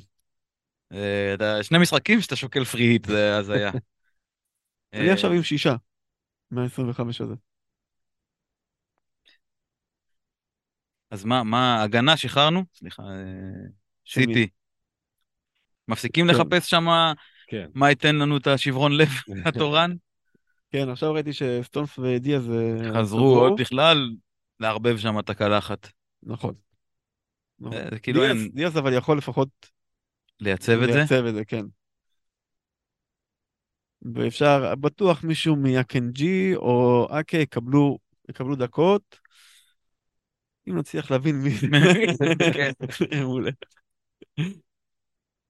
אה, שני משחקים שאתה שוקל free hit, זה הזיה. אני אה, עכשיו עם שישה. מה-25 הזה. אז מה, מה, הגנה שחררנו? סליחה, אה? סיטי. מפסיקים כן. לחפש שם כן. מה ייתן לנו את השברון לב התורן? כן, עכשיו ראיתי שסטונס ודיאז אה, חזרו עוד בכלל לערבב שם את הקלחת. נכון. נכון. אה, כאילו אין- דיאז אבל יכול לפחות לייצב את זה? לייצב את זה, כן. ואפשר, בטוח מישהו מאקנג'י או אקה יקבלו, יקבלו דקות. אם נצליח להבין מי זה. כן. מעולה.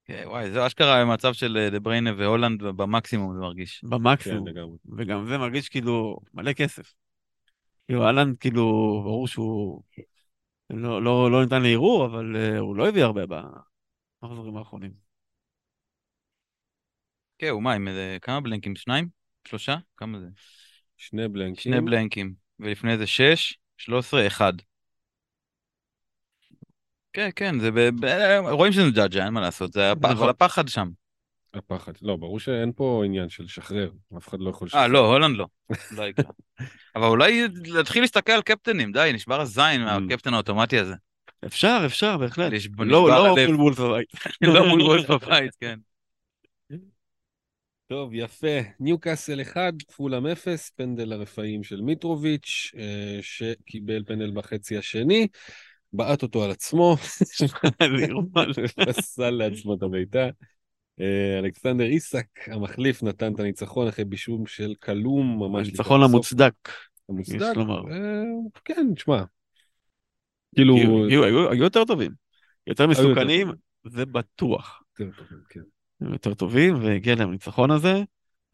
כן, וואי, זה אשכרה מצב של אה, דה בריינה והולנד במקסימום זה מרגיש. כן, במקסימום. לגמרי. וגם זה מרגיש כאילו מלא כסף. כאילו, אהלן, כאילו, ברור שהוא לא, לא, לא ניתן לערעור, אבל uh, הוא לא הביא הרבה במחזורים האחרונים. כן, הוא מה, עם איזה כמה בלנקים? שניים? שלושה? כמה זה? שני בלנקים. שני בלנקים. ולפני זה שש, שלוש עשרה, אחד. כן, כן, זה ב... ב... רואים שזה ג'אג'ה, אין מה לעשות, זה הפח, נכון. הפחד שם. הפחד. לא, ברור שאין פה עניין של לשחרר. אף אחד לא יכול. אה, לא, הולנד לא. לא יקרה. אבל אולי להתחיל להסתכל על קפטנים, די, נשבר הזין מהקפטן האוטומטי הזה. אפשר, אפשר, בהחלט. לא, לא הלב. מול וולס בבית. לא מול וולף בבית, כן. טוב, יפה. ניוקאסל 1, פולאם 0, פנדל הרפאים של מיטרוביץ', אה, שקיבל פנדל בחצי השני, בעט אותו על עצמו. פסל לעצמו את הבעיטה. אה, אלכסנדר איסק, המחליף, נתן את הניצחון אחרי בישום של כלום, ממש הניצחון המוצדק. המוצדק. אה, כן, תשמע. כאילו, היו- יותר טובים. יותר מסוכנים. זה בטוח. יותר טובים, כן. יותר טובים, והגיע להם הניצחון הזה.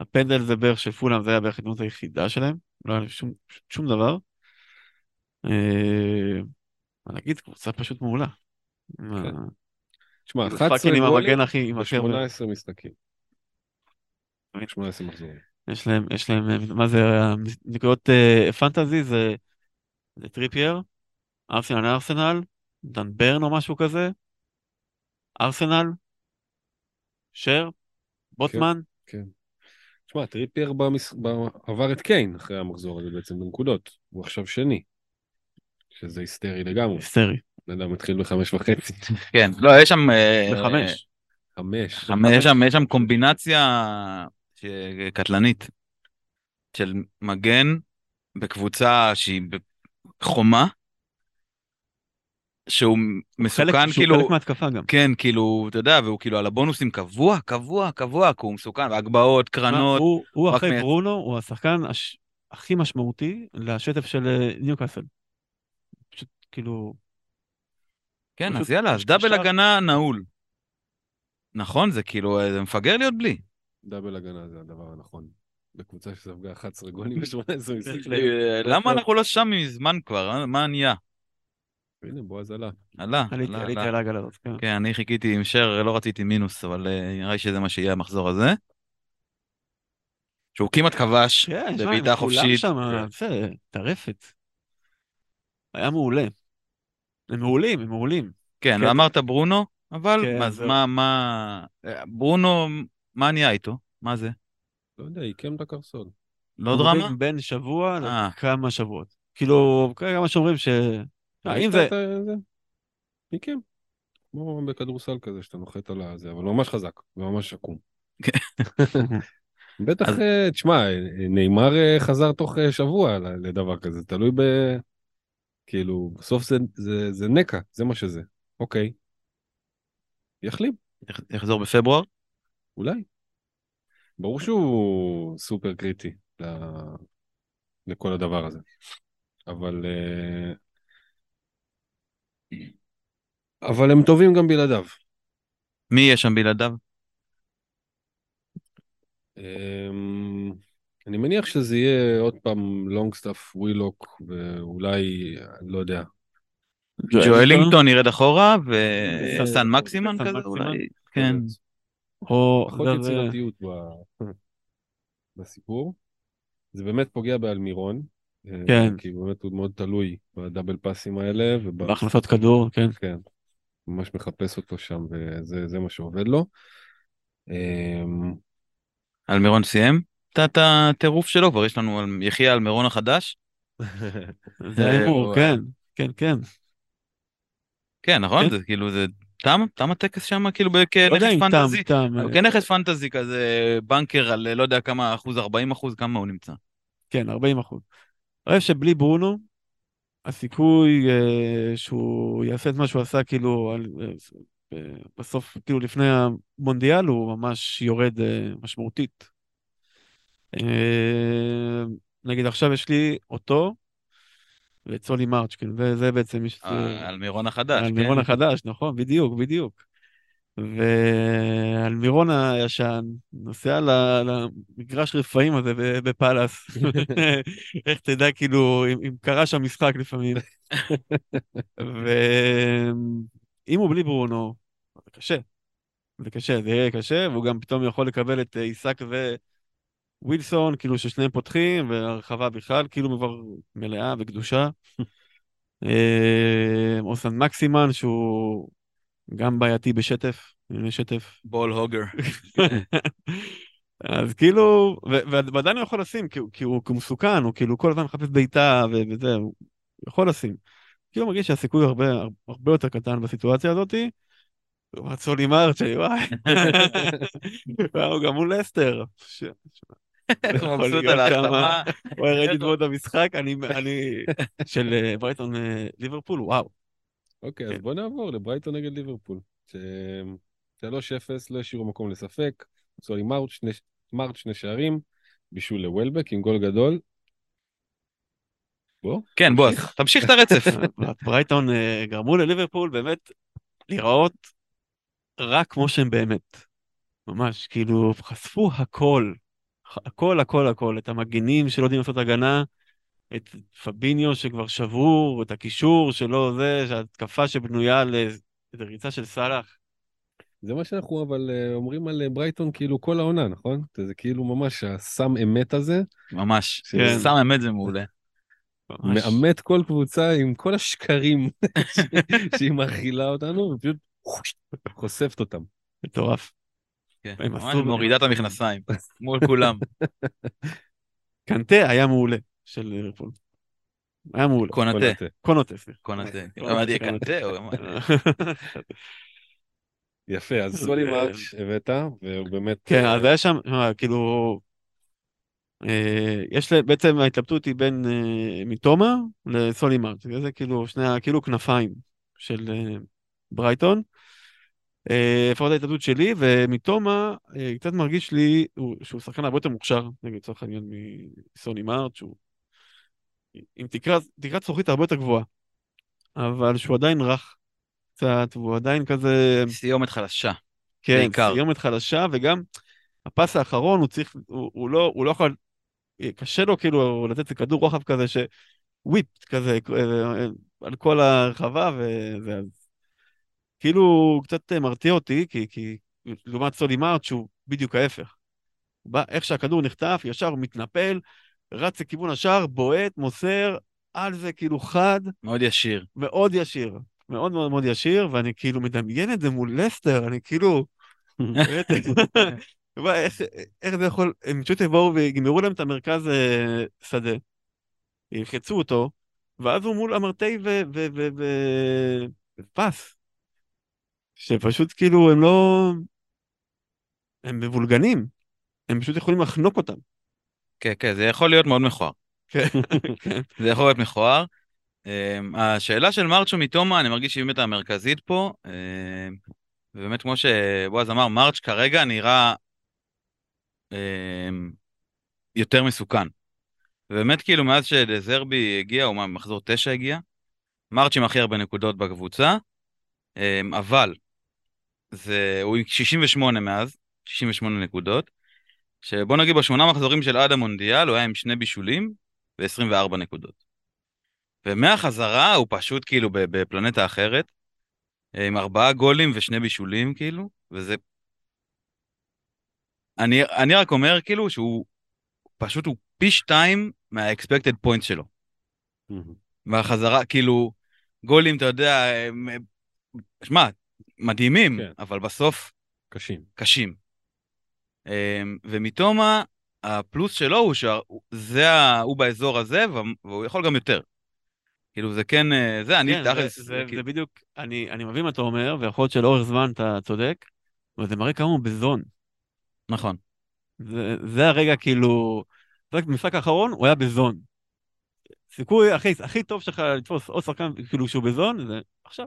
הפנדל זה בערך של פולאם, זה היה בערך ההזדמנות היחידה שלהם. לא היה שום, שום דבר. אה, מה נגיד, קבוצה פשוט מעולה. תשמע, כאילו, 11 fucking עם גולים המגן הכי, עם הכי הרבה. ב-18 משחקים. 18 מחזורים. יש להם, יש להם, אה, מה זה, נקודות אה, fantasy זה, טריפייר, ארסנל ארסנל, דן ברן או משהו כזה, ארסנל, שר, בוטמן, תשמע, טריפייר במש... ב... עבר את קיין אחרי המחזור הזה בעצם בנקודות. הוא עכשיו שני. שזה היסטרי לגמרי. היסטרי, בן אדם התחיל בחמש וחצי. כן, לא, יש שם... אה, בחמש. חמש. חמש, יש שם, קומבינציה קטלנית של מגן בקבוצה שהיא חומה, שהוא מסוכן חלק, שהוא כאילו, חלק מההתקפה גם. כן, כאילו, אתה יודע, והוא כאילו על הבונוסים קבוע, קבוע, קבוע, כי הוא מסוכן, והגבהות, תשמע, קרנות, הוא, אחרי ברונו, הוא השחקן הש... הכי משמעותי לשטף של אה, ניוקאסל. כאילו, כן, פשוט אז יאללה, אז דאבל קשר. הגנה נעול. נכון, זה כאילו, אה, זה מפגר להיות בלי. דאבל הגנה זה הדבר הנכון. בקבוצה שספגה 11 גולים ב-18 משחקים. אה, למה אנחנו לא שם מזמן כבר? אה? מה נהיה? הנה, בועז עלה. עלה, עליתי עלה, עליתי. על העגלה הזאת. כן. כן, אני חיכיתי עם שר, לא רציתי מינוס, אבל אה, נראה לי שזה מה שיהיה המחזור הזה. שהוא כמעט כבש כן, בבעיטה כולם חופשית. שם, כן. זה טרפת. היה מעולה. הם מעולים, הם מעולים. כן, כן. ואמרת ברונו, אבל כן, אז זהו. מה, מה... אה, ברונו, מה נהיה איתו? מה זה? לא יודע, עיקם את הקרסול. לא דרמה? בין שבוע אה. לכמה שבועות. כאילו, כמה שאומרים ש... האם זה... זה? עיקם. כמו בכדורסל כזה, שאתה נוחת על הזה, אבל ממש חזק, וממש עקום. בטח, אה, תשמע, אה, נאמר אה, חזר תוך אה, שבוע לדבר כזה, תלוי ב... כאילו, בסוף זה, זה, זה נקע, זה מה שזה. אוקיי. יחלים, יח- יחזור בפברואר? אולי. ברור שהוא סופר קריטי ל... לכל הדבר הזה. אבל... אה, אבל הם טובים גם בלעדיו. מי יהיה שם בלעדיו? מניח שזה יהיה עוד פעם לונגסטאפ, ווילוק, ואולי, לא יודע. ג'ואלינגטון ירד אחורה, וסן מקסימן סן כזה מקסימן. אולי? כן. או... פחות יצירתיות ב- בסיפור. זה באמת פוגע באלמירון. אה, כן. כי באמת הוא מאוד תלוי ב double פאסים האלה. בהכנסות כדור, כן. כן. ממש מחפש אותו שם, וזה זה מה שעובד לו. אמ, אלמירון סיים את הטירוף שלו, כבר יש לנו על- יחיא אלמירון החדש. זה ההימור, כן. כן, כן. כן, נכון? כן. זה כאילו, זה תם? תם הטקס שם, כאילו, לא כנכס תם, פנטזי? תם. כנכס פנטזי כזה, בנקר על לא יודע כמה אחוז, 40 אחוז, כמה הוא נמצא. כן, 40 אחוז. אני חושב שבלי ברונו, הסיכוי אה, שהוא יעשה את מה שהוא עשה, כאילו, על, אה, אה, בסוף, כאילו, לפני המונדיאל, הוא ממש יורד אה, משמעותית. אה, נגיד, עכשיו יש לי אותו ואת סולי מרץ', כאילו, זה, זה בעצם מי ש... אה, אלמירון החדש, אלמירון כן. החדש, נכון, בדיוק, בדיוק. ועל מירון הישן, נוסע למגרש רפאים הזה בפאלאס. איך תדע, כאילו, אם, אם קרה שם משחק לפעמים. ואם הוא בלי ברונו, זה קשה. זה קשה, זה יהיה קשה, והוא גם פתאום יכול לקבל את עיסק ווילסון, כאילו ששניהם פותחים, והרחבה בכלל, כאילו כבר מלאה וקדושה. אה, אוסן מקסימן, שהוא גם בעייתי בשטף, שטף. בול הוגר. אז כאילו, ועדיין הוא יכול לשים, כי, הוא- כי הוא כי הוא מסוכן, הוא כאילו כל הזמן מחפש בעיטה וזה, הוא יכול לשים. כאילו מרגיש שהסיכוי הרבה, הרבה יותר קטן בסיטואציה הזאתי. לעומת סולי מרצ'י, וואי. הוא גם מול לסטר. הוא מבסוט על ההחתמה. וואי, ראיתי אתמול את המשחק, אני, אני, של אה, ברייטון אה, ליברפול, וואו. אוקיי, אז כן. בוא נעבור לברייטון נגד ליברפול. ש- 3-0, לא השאירו מקום לספק. סורי מארט, שני- מארט שני שערים, בישול לוולבק עם גול גדול. בוא. כן, בוא, תמשיך את הרצף. ברייטון אה, גרמו לליברפול באמת להיראות רק כמו שהם באמת. ממש, כאילו, חשפו הכל. הכל, הכל, הכל. את המגינים שלא יודעים לעשות הגנה, את פביניו שכבר שבור, את הקישור שלא זה, שהתקפה שבנויה על איזה ריצה של סאלח. זה מה שאנחנו אבל אה, אומרים על אה, ברייטון כאילו כל העונה, נכון? זה כאילו ממש הסם אמת הזה, ממש. כן. סתם אמת זה מעולה. ממש. מאמת כל קבוצה עם כל השקרים שהיא מאכילה אותנו, ופשוט חושפת אותם. מטורף. כן, ממש מורידה את המכנסיים. מול כולם. קנטה היה מעולה של ליברפול. היה מעולה. קונאטה. קונוטה, סליחה. קונאטה, אמרתי. קנטה. יפה, אז סולי מארץ' הבאת, והוא באמת... כן, אה, אז היה שם, כאילו, אה, יש בעצם ההתלבטות היא בין אה, מתומה לסולי מרט, זה כאילו שני, כאילו כנפיים של אה, ברייטון. אה, לפחות ההתלבטות שלי, ומתומה אה, קצת מרגיש לי הוא- שהוא שחקן הרבה יותר מוכשר, נגיד לצורך העניין מסוני מרט, שהוא עם תקרת זכוכית הרבה יותר גבוהה, אבל שהוא עדיין רך קצת, והוא עדיין כזה... סיומת חלשה. כן, בעיקר. סיומת חלשה, וגם הפס האחרון, הוא צריך, הוא, הוא לא, הוא לא יכול, קשה לו כאילו לתת איזה כדור רוחב כזה, שוויפ כזה, אה, על כל הרחבה, וזה, אז כאילו קצת מרתיע אותי, כי, כי לעומת סולי מארט, שהוא בדיוק ההפך. בא, איך שהכדור נחטף, ישר הוא מתנפל, רץ לכיוון השער, בועט, מוסר, על זה כאילו חד, מאוד ישיר. מאוד ישיר. מאוד מאוד מאוד ישיר, ואני כאילו מדמיין את זה מול לסטר, אני כאילו... איך, איך זה יכול, הם פשוט יבואו ויגמרו להם את המרכז אה, שדה, ילחצו אותו, ואז הוא מול אמרטי ופס. שפשוט כאילו הם לא... הם מבולגנים, הם פשוט יכולים לחנוק אותם. כן, כן, זה יכול להיות מאוד מכוער. כן. זה יכול להיות מכוער. Um, השאלה של מרצ'ו מתומה, אני מרגיש שהיא באמת המרכזית פה. Um, ובאמת, כמו שבועז אמר, מרץ' כרגע נראה um, יותר מסוכן. ובאמת, כאילו, מאז שדזרבי הגיע, הוא מחזור תשע הגיע, מרץ' עם הכי הרבה נקודות בקבוצה, אבל זה, הוא עם 68 מאז, 68 נקודות, שבוא נגיד בשמונה מחזורים של עד המונדיאל, הוא היה עם שני בישולים ו-24 נקודות. ומהחזרה הוא פשוט כאילו בפלנטה אחרת, עם ארבעה גולים ושני בישולים כאילו, וזה... אני, אני רק אומר כאילו שהוא פשוט הוא פי שתיים מה-expected points שלו. והחזרה, כאילו, גולים, אתה יודע, הם- שמע, מדהימים, כן. אבל בסוף קשים. קשים. אמ, ומתומה, הפלוס שלו הוא שזה, ה- הוא באזור הזה, וה- והוא יכול גם יותר. כאילו זה כן, אה, זה, אני כן, תכלס, זה, זה זה, כאילו- זה בדיוק, אני, אני מבין מה אתה אומר, ויכול להיות שלאורך זמן אתה צודק, אבל זה מראה כמה הוא בזון. נכון. זה, זה הרגע כאילו, במשחק האחרון הוא היה בזון. סיכוי הכי, הכי טוב שלך לתפוס עוד שחקן כאילו שהוא בזון, זה עכשיו.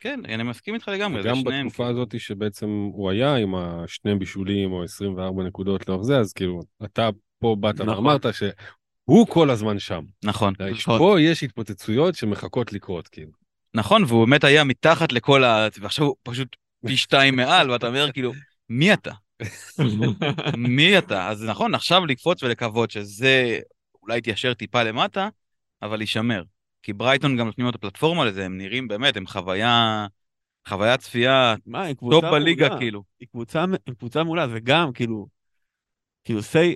כן, אני מסכים איתך לגמרי, זה גם שניהם. בתקופה כאילו. הזאת שבעצם הוא היה עם השני בישולים או 24 נקודות לאורך זה, אז כאילו, אתה פה באת נכון. ואמרת שהוא כל הזמן שם. נכון, נכון. פה יש התפוצצויות שמחכות לקרות, כאילו. נכון, והוא באמת היה מתחת לכל ה... ועכשיו הוא פשוט פי שתיים מעל, ואתה אומר כאילו, מי אתה? מי אתה? אז נכון, עכשיו לקפוץ ולקוות שזה אולי יתיישר טיפה למטה, אבל יישמר. כי ברייטון גם נותנים את הפלטפורמה לזה, הם נראים באמת, הם חוויה, חוויה צפייה מה, top בליגה, מעולה. כאילו. היא קבוצה, היא קבוצה מעולה, וגם, כאילו, כאילו, say,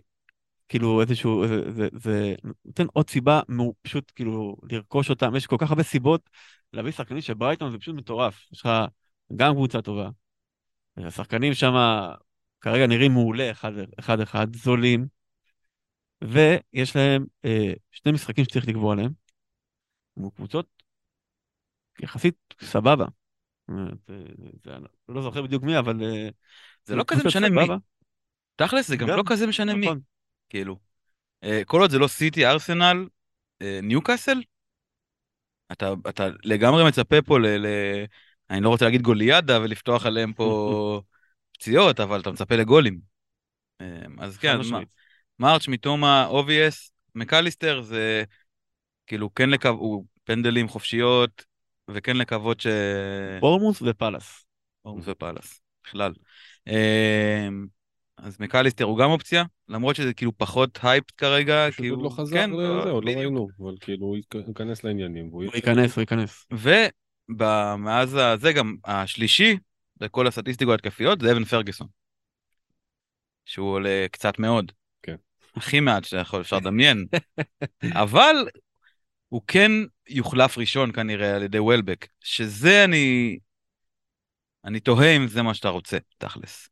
כאילו, איזשהו, זה, זה, זה נותן עוד סיבה, פשוט, כאילו, לרכוש אותם. יש כל כך הרבה סיבות להביא שחקנים של ברייטון, זה פשוט מטורף. יש לך גם קבוצה טובה. השחקנים שם כרגע נראים מעולה, אחד-אחד, זולים, ויש להם אה, שני משחקים שצריך לקבוע עליהם. קבוצות יחסית סבבה. לא זוכר בדיוק מי, אבל... אה, זה לא כזה קבוצות משנה מי. תכלס, זה גם לא כזה משנה מי. כאילו. אה, כל עוד זה לא סיטי, ארסנל, אה, ניוקאסל, אתה, אתה לגמרי מצפה פה ל, ל... אני לא רוצה להגיד גוליאדה ולפתוח עליהם פה פציעות, אבל אתה מצפה לגולים. אז כן. מרץ' מתומה, אובייס, מקליסטר זה כאילו כן לקו... הוא פנדלים חופשיות, וכן לקוות ש... בורמוס ופאלאס. אורמוס ופאלאס, בכלל. אה, אז מקליסטר הוא גם אופציה, למרות שזה כאילו פחות הייפ כרגע, כי עוד הוא... לא חזר כן, לזה, עוד לא בדיוק. ראינו, אבל כאילו הוא ייכ- ייכנס לעניינים. הוא ייכנס, הוא ייכנס. ומאז הזה גם השלישי בכל הסטטיסטיקות ההתקפיות זה אבן פרגוסון. שהוא עולה קצת מאוד. כן. הכי מעט שאתה יכול, אפשר לדמיין. אבל הוא כן יוחלף ראשון כנראה על ידי וולבק, שזה אני... אני תוהה אם זה מה שאתה רוצה, תכלס.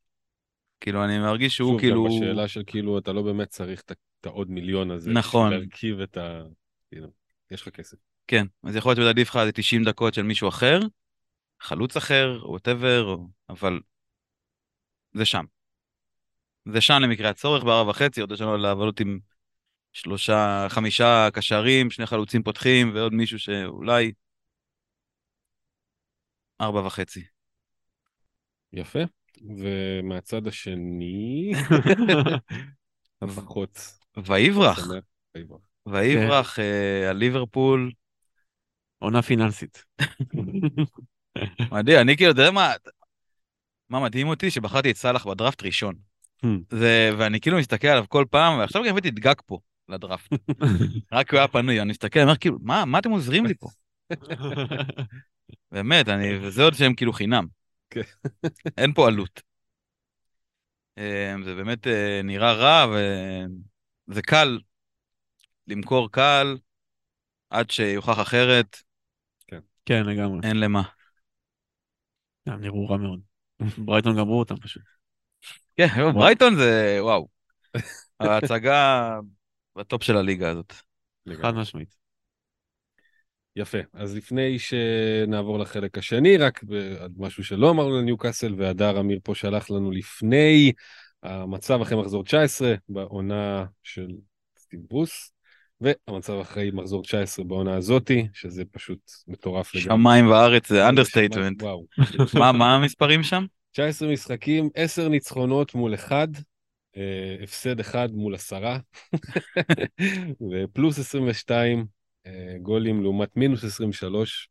כאילו, אני מרגיש שהוא שוב, כאילו... גם בשאלה של כאילו, אתה לא באמת צריך את העוד מיליון הזה. נכון. להרכיב את ה... כאילו, יש לך כסף. כן, אז יכול להיות שעדיף לך איזה 90 דקות של מישהו אחר, חלוץ אחר, ווטאבר, אבל זה שם. זה שם למקרה הצורך בארבע וחצי, עוד יש לנו לעבוד עם שלושה, חמישה קשרים, שני חלוצים פותחים ועוד מישהו שאולי ארבע וחצי. יפה. ומהצד השני, הפחות. ויברח, ויברח. אה, על ליברפול. עונה פיננסית. מדהים, אני כאילו, אתה יודע מה, מה מדהים אותי? שבחרתי את סאלח בדראפט ראשון. Hmm. זה, ואני כאילו מסתכל עליו כל פעם, ועכשיו גם הבאתי את גג פה לדראפט. רק הוא היה פנוי, אני מסתכל, אני אומר כאילו, מה, מה אתם עוזרים לי פה? באמת, אני, וזה עוד שהם כאילו חינם. כן. אין פה עלות. אה, זה באמת אה, נראה רע, וזה קל. למכור קל, עד שיוכח אחרת, כן, לגמרי. אין למה. הם נראו רע מאוד. ברייטון גמרו אותם פשוט. כן, ברייטון זה, וואו. ההצגה ב top של הליגה הזאת. לגמרי. חד משמעית. יפה. אז לפני שנעבור לחלק השני, רק משהו שלא אמרנו לניוקאסל, והדר אמיר פה שלח לנו לפני המצב אחרי מחזור 19 בעונה של סטיב ברוס, והמצב אחרי מחזור 19 בעונה הזאתי, שזה פשוט מטורף לגמרי. שמיים וארץ זה understatement. וואו. מה מה המספרים שם? 19 משחקים, 10 ניצחונות מול אחד, אה, הפסד אחד מול עשרה, ופלוס 22 אה, גולים לעומת מינוס 23,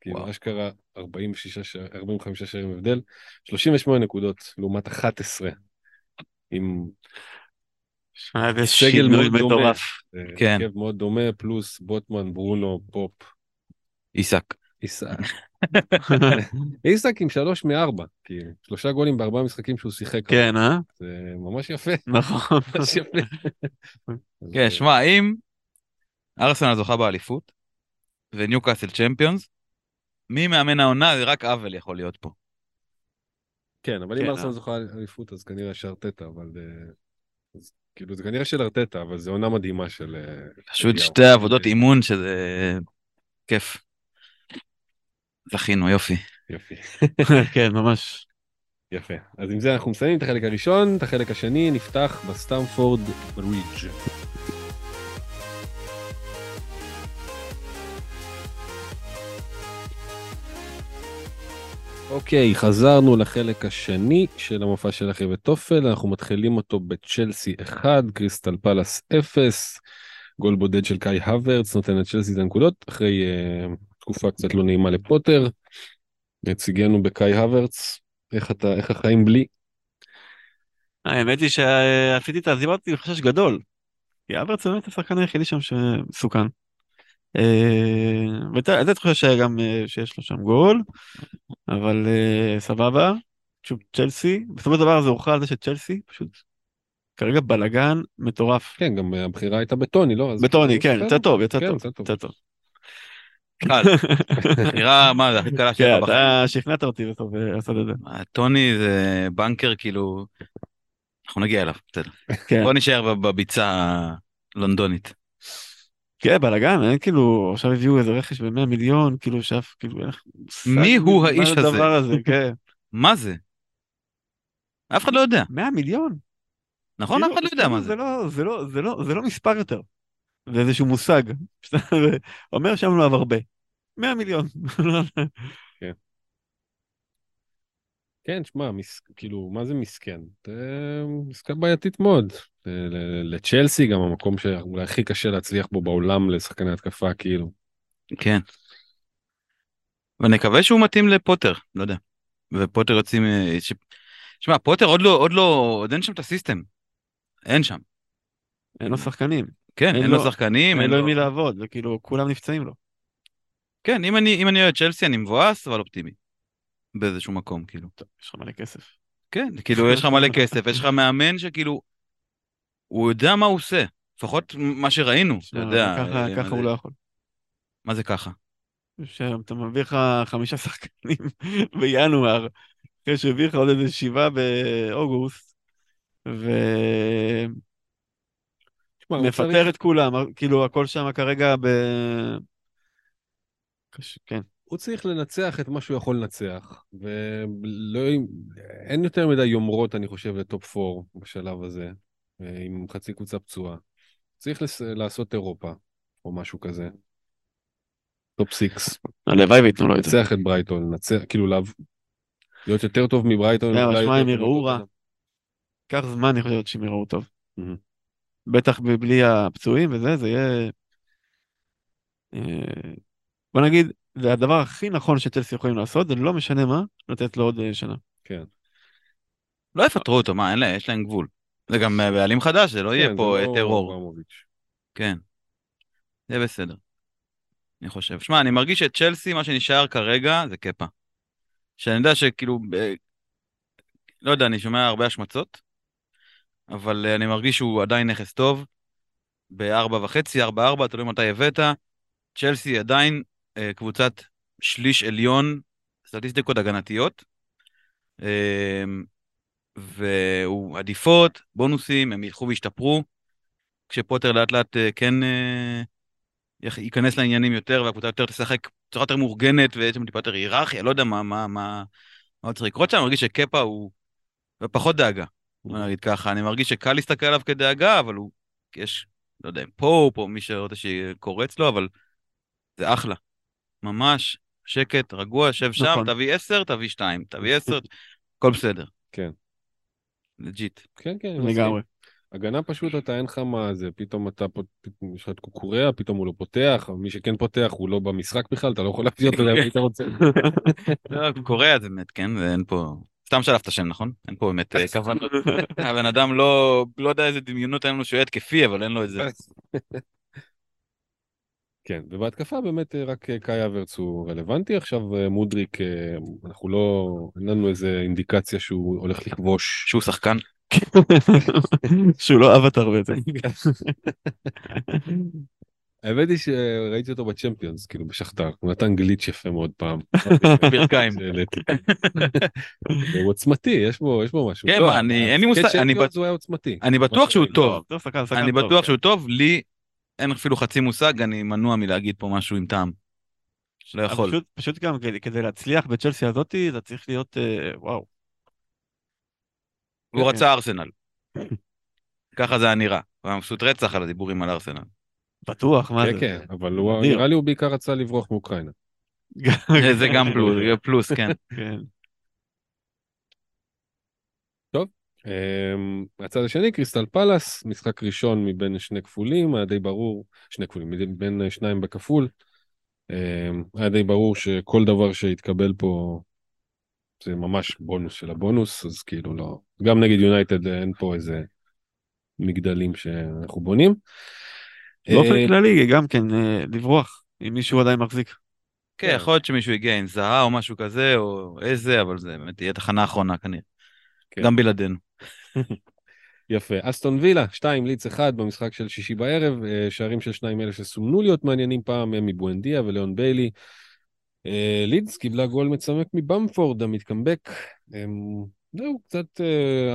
כאילו וואו. אשכרה 46, ש- 45 שערים הבדל, 38 נקודות לעומת 11, עם סגל מאוד דומה. מטורף. אה, כן. הרכב מאוד דומה, פלוס בוטמן, ברונו, פופ, עיסק. איסק. איסק עם שלוש מארבע, כאילו, שלושה גולים בארבעה משחקים שהוא שיחק. כן, אה? זה ממש יפה. נכון. ממש יפה. כן, אה, שמע, אם ארסנל זוכה באליפות, וניוקאסל צ'מפיונס, מי מאמן העונה זה רק עוול יכול להיות פה. כן, אבל כן, אם ארסנל אה. זוכה אליפות, אז כנראה שארטטה, אבל... אה, אז, כאילו, זה כנראה של ארטטה, אבל זו עונה מדהימה של... פשוט. שתי עבודות אימון שזה כיף. זכינו, יופי. יופי. כן, ממש. יפה. אז עם זה אנחנו מסיימים את החלק הראשון, את החלק השני נפתח בסטמפורד ברידג'. אוקיי, חזרנו לחלק השני של המופע של אחי וטופל, אנחנו מתחילים אותו בצ'לסי 1, קריסטל פלאס 0, גול בודד של קאי הוורץ נותן לצ'לסי את הנקודות אחרי uh, תקופה קצת לא נעימה לפוטר. נציגנו בקאי הוורץ, איך אתה, איך החיים בלי? האמת היא שעשיתי את העזיבה הזאת בחשש גדול. כי אברץ באמת השחקן היחידי שם שמסוכן. אה, וזה תחושה שגם אה, שיש לו שם גול, אבל אה, סבבה. שוב, צ'לסי, בסופו של דבר זה הוכרע על זה שצ'לסי פשוט כרגע בלאגן מטורף. כן, גם הבחירה הייתה בטוני, לא? בטוני, כן, יצא טוב, יצא כן, טוב, יצא טוב. קל. בחירה, מה זה הכי קלה כן, שלך בחיים. אתה שכנעת אותי בסוף אה, לעשות את זה. טוני זה בנקר כאילו, אנחנו נגיע אליו, בסדר. כן. בוא נשאר בב- בביצה הלונדונית. כן, בלאגן, אין כאילו, עכשיו הביאו איזה רכש ב-100 מיליון, כאילו שאף, כאילו, מושג מי הוא מה האיש זה הזה? הדבר הזה, כן. מה זה? אף אחד לא יודע, 100 מיליון? נכון? אף כאילו, אחד לא יודע כאילו, מה זה. לא, זה לא, זה לא, זה לא מספר יותר. זה איזשהו מושג. אומר שם עליו הרבה. 100 מיליון. כן, שמע, מס... כאילו, מה זה מסכן? עסקה בעייתית מאוד. לצ'לסי גם המקום שאולי הכי קשה להצליח בו בעולם לשחקני התקפה, כאילו. כן. ונקווה שהוא מתאים לפוטר, לא יודע. ופוטר יוצאים... אה, ש- שמע, פוטר עוד לא, עוד לא, עוד אין שם את הסיסטם. אין שם. אין לו שחקנים. כן, אין אין לו לו- שחקנים, אין לו עם. מי לעבוד, זה כאילו, כולם נפצעים לו. כן, אם אני, אם אני אוהד צ'לסי אני מבואס, אבל אופטימי. באיזשהו מקום, כאילו. טוב, יש לך מלא כסף. כן, כאילו יש לך מלא כסף, יש לך מאמן שכאילו, הוא יודע מה הוא עושה. לפחות מה שראינו, אתה יודע. ככה- אה, ככה הוא לא יכול. מה זה ככה? שאתה מביא לך חמישה שחקנים בינואר, אחרי שהביא לך עוד איזה שבעה באוגוסט, ופוטר צריך- את כולם, כאילו הכל שם כרגע ב... כן, הוא צריך לנצח את מה שהוא יכול לנצח, ולא... אין יותר מדי יומרות, אני חושב, ל top 4 בשלב הזה, אה, עם חצי קבוצה פצועה. צריך לס... לעשות אירופה, או משהו כזה. top 6. הלוואי וייתנו לו את זה. לנצח את ברייטון, לנצח, כאילו, לה... להיות יותר טוב מברייטון. אבל אולי שמע, הם יראו רע. ייקח זמן, אני חושב, שהם יראו טוב. בטח בלי הפצועים וזה, זה יהיה... אה, בוא נגיד, זה הדבר הכי נכון שצלסי יכולים לעשות, זה לא משנה מה, לתת לו עוד אה, שנה. כן. לא יפטרו אותו, מה, אין להם, יש להם גבול. זה גם אה, בעלים חדש, זה לא יהיה כן, פה זה לא טרור. כן. זה בסדר. אני חושב. שמע, אני מרגיש שצ'לסי, מה שנשאר כרגע זה קפה. שאני יודע שכאילו, ב- לא יודע, אני שומע הרבה השמצות, אבל אה, אני מרגיש שהוא עדיין נכס טוב. בארבע וחצי, ארבע ארבע, תלוי מתי הבאת. צ'לסי עדיין אה, קבוצת שליש עליון, סטטיסטיקות הגנתיות. אה, והוא עדיפות, בונוסים, הם ילכו וישתפרו. כשפוטר לאט לאט אה, כן אה, יכ- ייכנס לעניינים יותר, והקבוצה יותר תשחק בצורה יותר מאורגנת, שם טיפה יותר היררכיה, לא יודע מה, מה, מה, מה צריך לקרות שם, אני מרגיש שקפה הוא פחות דאגה, בוא נגיד ככה, אני מרגיש שקל להסתכל עליו כדאגה, אבל הוא, יש, לא יודע, פופ או מי שרוצה שקורץ לו, אבל זה אחלה, ממש שקט, רגוע, שב שם, נכון. תביא עשר, תביא שתיים, תביא עשר, הכל בסדר. כן. legit. כן, כן. לגמרי. הגנה פשוט אתה אין לך מה זה, פתאום אתה, פתאום יש לך את קוקוריאה, פתאום הוא לא פותח, מי שכן פותח הוא לא במשחק בכלל, אתה לא יכול להביא אותו, אם היית רוצה. לא, קוקוריאה זה באמת, כן, ואין פה... סתם שלף את השם, נכון? אין פה באמת אה, כוונות. הבן אדם לא, לא יודע איזה דמיונות אין לנו שהוא יהיה התקפי, אבל אין לו את זה. כן, ובהתקפה באמת אה, רק אה, קאי האברץ הוא רלוונטי, עכשיו מודריק, אנחנו לא, אין לנו איזה אינדיקציה שהוא הולך לכבוש. שהוא שחקן. שהוא לא אבטר בעצם. האמת היא שראיתי אותו בצ'מפיונס, כאילו בשכתר, הוא נתן גליץ' יפה מאוד פעם. ברכיים. הוא עוצמתי, יש בו, יש בו משהו. כן, לא, אני- אין לי מושג, אני בטוח שהוא. טוב. שחקן אני בטוח. שהוא טוב, לי אין אפילו חצי מושג, אני מנוע מלהגיד פה משהו עם טעם. לא יכול. פשוט, פשוט גם כדי, כדי להצליח בצ'לסי הזאתי, אתה צריך להיות, אה, וואו. הוא כן. רצה ארסנל. ככה זה היה נראה. הוא היה מבסוט רצח על הדיבורים על ארסנל. בטוח, מה כן, זה? כן, אבל הוא-. נראה לי הוא בעיקר רצה לברוח מאוקראינה. זה גם פלוס, זה פלוס, כן. כן. אמ, מהצד השני, קריסטל פלאס, משחק ראשון מבין שני כפולים, היה די ברור, שני כפולים, מבין שניים בכפול. אה, היה די ברור שכל דבר שהתקבל פה זה ממש בונוס של הבונוס, אז כאילו לא, גם נגד יונייטד אין פה איזה מגדלים שאנחנו בונים. באופן אה, כללי, גם כן, אה, לברוח, אם מישהו עדיין מחזיק. כן, יכול להיות שמישהו הגיע עם זהה או משהו כזה, או איזה, אבל זה באמת תהיה תחנה אחרונה כנראה. כן. גם בלעדינו. יפה. אסטון וילה, 2, לידס 1 במשחק של שישי בערב, אה, שערים של שניים אלה שסומנו להיות מעניינים פעם, הם מבואנדיה וליאון ביילי. לידס קיבלה גול מצמק מבמפורד, המתקמבק. זהו, קצת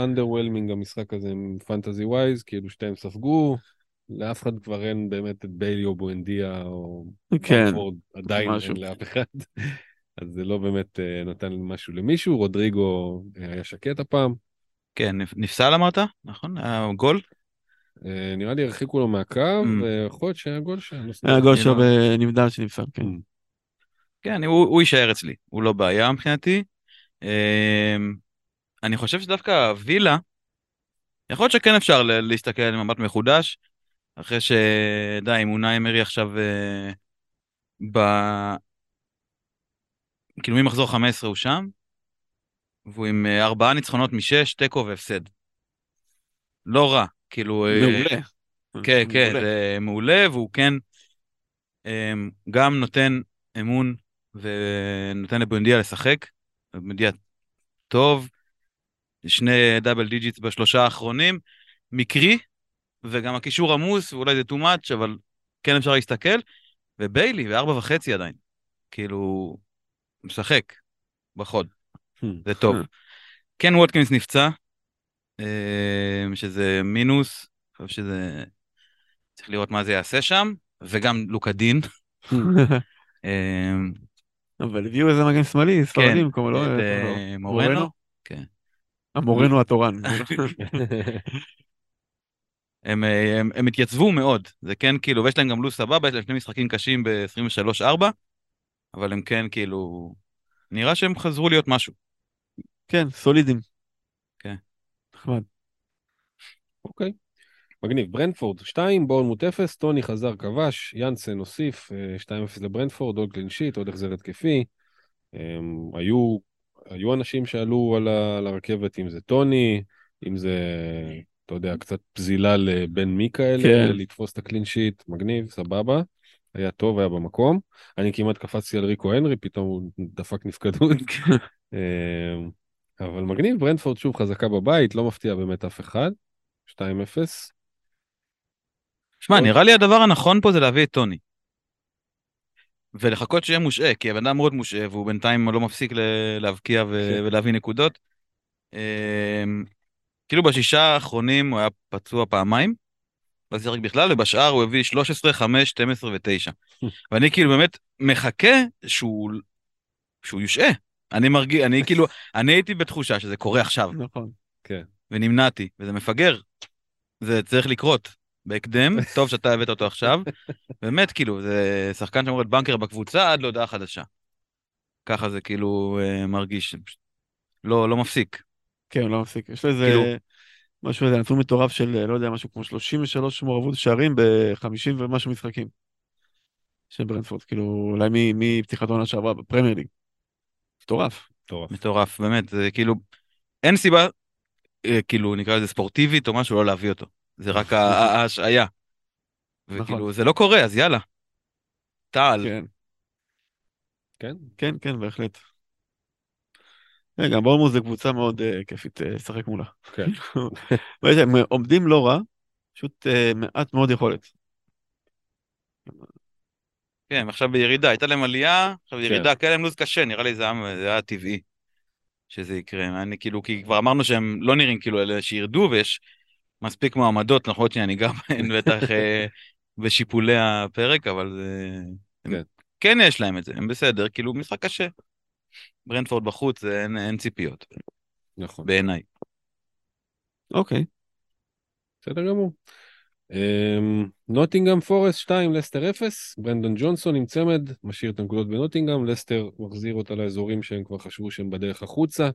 underwhelming המשחק הזה עם fantasy wise, כאילו שתיהם ספגו. לאף אחד כבר אין באמת את ביילי או בואנדיה או כן, במפורד, עדיין משהו. אין לאף אחד. אז זה לא באמת אה, נתן משהו למישהו, רודריגו אה, היה שקט הפעם. כן, נפ- נפסל אמרת? נכון? היה גול? אה, נראה לי הרחיקו לו מהקו, Mm. ויכול להיות שהיה גול שם. לא. היה גול לא- בנבדל שנפסל, כן. Mm. כן, הוא, הוא יישאר אצלי, הוא לא בעיה מבחינתי. אני חושב שדווקא וילה, יכול להיות שכן אפשר להסתכל על מבט מחודש, אחרי שדי, עם אונאי אמרי עכשיו אה, ב... כאילו ממחזור 15 הוא שם, והוא עם אה, ארבעה ניצחונות משש, תיקו והפסד. לא רע, כאילו... אה, מעולה. כן, כן. זה מעולה, והוא כן אמ, גם נותן אמון ונותן לבואנדיה לשחק. בואנדיה טוב, שני double digits בשלושה האחרונים, מקרי, וגם הקישור עמוס, ואולי זה too much, אבל כן אפשר להסתכל. וביילי, וארבע וחצי עדיין. כאילו, משחק בחוד, Hmm. זה טוב. כן ווטקינס נפצע, אמ, שזה מינוס, אני חושב שזה... צריך לראות מה זה יעשה שם, וגם לוקדין. אמ, אבל הביאו איזה מגן שמאלי, ספרדים, כמו לא... לא- אה, מורנו. כן. המורנו התורן. הם, אה, הם, הם התייצבו מאוד, זה כן כאילו, ויש להם גם לו"ז סבבה, יש להם שני משחקים קשים ב-23-4, אבל הם כן כאילו, נראה שהם חזרו להיות משהו. כן, סולידים. כן. נחמד. אוקיי. מגניב. ברנפורד 2, בורנמוט 0, טוני חזר כבש, יאנסן הוסיף אה, 2-0 לברנפורד, עוד קלין שיט, עוד החזר התקפי. הם, היו, היו אנשים שעלו על, ה, על הרכבת, אם זה טוני, אם זה, אתה יודע, קצת פזילה לבן מי כאלה, כן. לתפוס את הקלין שיט, מגניב, סבבה. היה טוב, היה במקום. אני כמעט קפצתי על ריקו הנרי, פתאום הוא דפק נפקדות. אמ, אבל מגניב, ברנפורד שוב חזקה בבית, לא מפתיע באמת אף אחד. 2-0. שמע. נראה לי הדבר הנכון פה זה להביא את טוני. ולחכות שיהיה מושעה, כי הבן אדם מאוד מושעה, והוא בינתיים לא מפסיק להבקיע ו- כן. ולהביא נקודות. כאילו בשישה האחרונים הוא היה פצוע פעמיים, לא שיחק בכלל, ובשאר הוא הביא 13, 5, 12 ו-9. ואני כאילו באמת מחכה שהוא, שהוא יושעה. אני מרגיש, אני כאילו, אני הייתי בתחושה שזה קורה עכשיו, נכון. ונמנעתי, וזה מפגר. זה צריך לקרות בהקדם, טוב שאתה הבאת אותו עכשיו. באמת, כאילו, זה שחקן שאמור להיות בנקר בקבוצה עד להודעה חדשה. ככה זה כאילו אה, מרגיש, לא, לא מפסיק. כן, לא מפסיק. יש לו איזה... כאילו- משהו, איזה נתון מטורף של, לא יודע, משהו כמו 33 מעורבות שערים ב-50 ומשהו משחקים. של ברנפורד, כאילו, אולי מפתיחת העונה שעברה בפרמייר ליג. מטורף. מטורף. מטורף, באמת, זה כאילו, אין סיבה, אה, כאילו, נקרא לזה ספורטיבית או משהו, לא להביא אותו. זה רק ה- ההשעיה. נכון. וכאילו, זה לא קורה, אז יאללה. טל, כן, כן? כן, כן, בהחלט. כן, גם בורמוס זה קבוצה מאוד אה, כיפית אה, לשחק מולה. כן. הם עומדים לא רע, פשוט אה, מעט מאוד יכולת. כן, הם עכשיו בירידה, הייתה להם עלייה, עכשיו כן. ירידה, כן, להם לו"ז קשה, נראה לי זה היה, טבעי שזה יקרה. אני כאילו, כי כבר אמרנו שהם לא נראים כאילו אלה שירדו, ויש מספיק מועמדות, נכון שאני ניגע בהן בטח אה, בשיפולי הפרק, אבל זה... כן. כן יש להם את זה, הם בסדר, כאילו משחק קשה. ברנפורד בחוץ, זה אין, אין ציפיות, נכון. בעיניי. אוקיי. בסדר גמור. אמ, נוטינגאם פורסט 2, לסטר 0, ברנדון ג'ונסון עם צמד, משאיר את הנקודות בנוטינגאם, לסטר מחזיר אותה לאזורים שהם כבר חשבו שהם בדרך החוצה.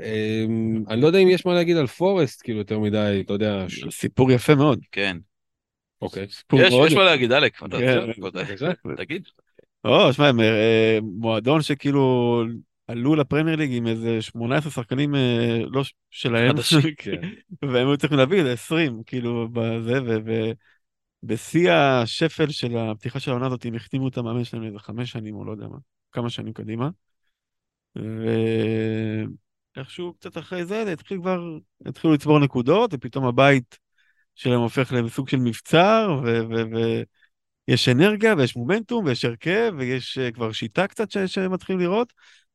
אמ, אני לא יודע אם יש מה להגיד על פורסט, כאילו יותר מדי, אתה יודע, ש- סיפור יפה מאוד. כן. אוקיי. יש, מה להגיד, אלק. אתה כן. תגיד. לא, שמע, הם, אה, מועדון שכאילו עלו לפרמייר ליג עם איזה 18 שחקנים אה, לא שלהם, כן. והם היו צריכים להביא איזה 20, כאילו, בזה, ובשיא השפל של הפתיחה של העונה הזאת, הם החתימו את המאמן שלהם איזה חמש שנים, או לא יודע מה, כמה שנים קדימה. ואיכשהו קצת אחרי זה, זה התחיל כבר, התחילו לצבור נקודות, ופתאום הבית שלהם הופך לסוג של מבצר, ו... ו-, ו- יש אנרגיה ויש מומנטום ויש הרכב ויש uh, כבר שיטה קצת ש- שמתחילים לראות,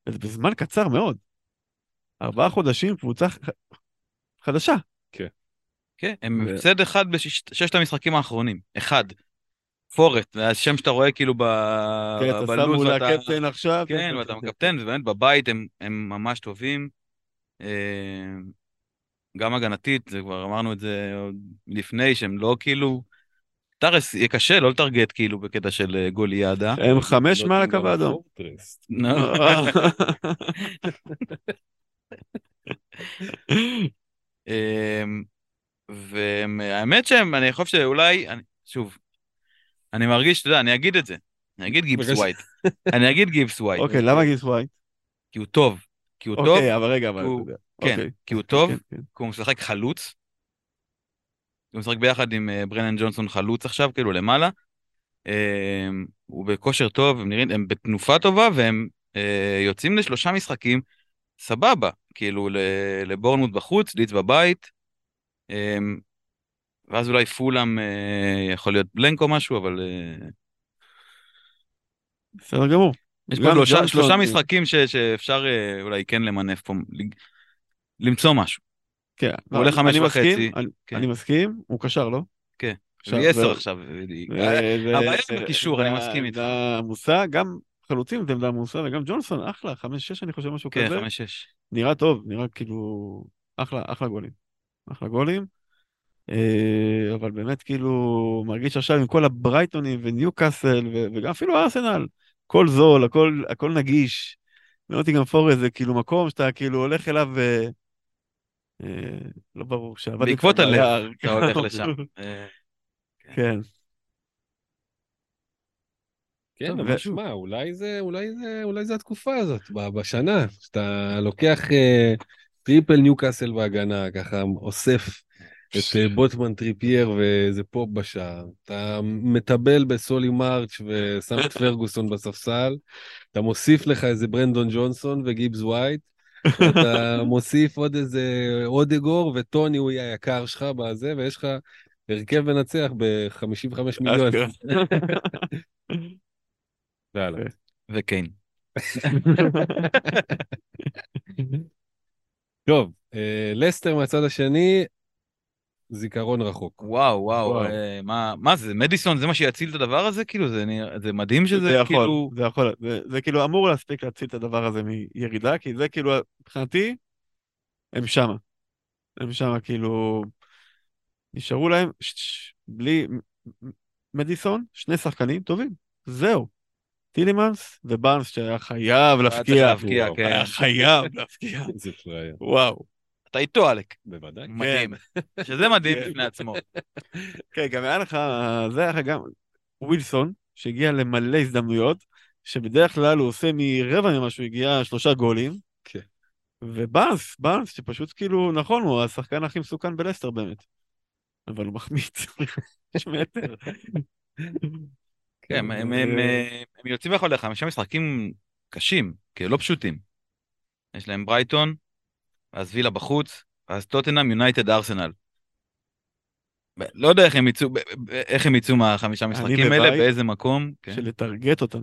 וזה בזמן קצר מאוד. ארבעה חודשים, קבוצה ח- חדשה. כן, הם ו- הפסד אחד בששת המשחקים האחרונים. אחד. פורט, זה השם שאתה רואה כאילו ב... כן, אתה שם בלו"ז מול ואתה- הקפטן עכשיו. כן, ואתה מקפטן, ובאמת בבית הם, הם ממש טובים. אה, גם הגנתית, זה כבר אמרנו את זה עוד לפני, שהם לא כאילו... טרס יהיה קשה לא לטרגט כאילו בקטע של אה, גוליאדה. הם חמש לא מעל הקו האדום. הפורטרסט. נו. אמ, והאמת שהם, אני חושב שאולי, שוב, אני מרגיש, אתה יודע, אני אגיד את זה. אני אגיד גיבס. ווייט. אני אגיד גיבס ווייט. אוקיי, למה גיבס ווייט? כי הוא טוב. כי הוא טוב, אוקיי, אבל רגע, אבל... כן, אוקיי. כי הוא טוב, כן, כן. כי הוא משחק חלוץ. הוא משחק ביחד עם אה, ברנן ג'ונסון חלוץ עכשיו, כאילו למעלה. אמ, הוא בכושר טוב, הם נראים, הם בתנופה טובה, והם אה, יוצאים לשלושה משחקים, סבבה. כאילו ל- לבורנמות' בחוץ, לידס בבית. ואז אולי פולאם אה, יכול להיות בלנק או משהו, אבל אה, בסדר גמור. יש פה שלושה, אה, משחקים ש, שאפשר אה, אולי כן למנף פה, למצוא משהו. כן. הוא עולה חמש וחצי. אני- כן. מסכים, הוא קשר, לא? כן. הוא עשר זה- עכשיו. הבעיה בקישור, אני מסכים איתך. עמוסה, גם חלוצים זה עמדה עמוסה, וגם ג'ונסון, אחלה, חמש-שש אני חושב, משהו כן, כזה. חמש, שש. נראה טוב, נראה כאילו אחלה, אחלה גולים. אחלה גולים. אה, אבל באמת כאילו מרגיש עכשיו עם כל הברייטונים וניו קאסל וגם אפילו ארסנל, הכל זול, הכל, נגיש. גם פורס זה כאילו מקום שאתה כאילו הולך אליו. אה, לא ברור, שעבדת בעקבות הלב. אתה הולך לשם. אה, כן. כן, טוב, אבל שמע, אולי זה, אולי זה, אולי זה התקופה הזאת, בשנה, שאתה לוקח אה, triple ניוקאסל בהגנה, ככה אוסף את אה, בוטמן טריפייר ואיזה פופ בשער, אתה מטבל בסולי מרץ' ושם את פרגוסון בספסל, אתה מוסיף לך איזה ברנן ג'ונסון וגיבס ווייט, אתה מוסיף עוד איזה אודגארד וטוני הוא יהיה היקר שלך בזה, ויש לך הרכב מנצח ב-55 מיליון. יאללה. וקיין. טוב, אה, לסטר מהצד השני, זיכרון רחוק. וואו, וואו, וואו. אה, מה מה זה, מדיסון זה מה שיציל את הדבר הזה? כאילו, זה זה מדהים שזה זה יכול, כאילו... זה יכול, זה, זה כאילו אמור להספיק להציל את הדבר הזה מירידה, כי זה כאילו, מבחינתי, הם שמה. הם שמה, כאילו, נשארו להם, ש, ש, בלי מדיסון, שני שחקנים טובים, זהו. טילימנס ובארנס שהיה חייב להפקיע. כן. היה חייב להפקיע. וואו. אתה איתו, עלק. בוודאי. מדהים. שזה מדהים כן. בפני עצמו. כן, גם היה לך, זה היה לך גם ווילסון, שהגיע למלא הזדמנויות, שבדרך כלל הוא עושה מרבע ממה שהוא הגיע שלושה גולים. כן. ובאנס, באנס, שפשוט כאילו, נכון, הוא השחקן הכי מסוכן בלסטר באמת. אבל הוא מחמיץ. יש מטר. כן, הם- הם- הם אה, הם יוצאים ויכול לך חמישה משחקים קשים, כאילו לא פשוטים. יש להם ברייטון, ואז וילה בחוץ, ואז טוטנאם, יונייטד, ארסנל. לא יודע איך הם יצאו, איך הם יצאו מהחמישה משחקים האלה, באיזה מקום. כן. של לטרגט אותם.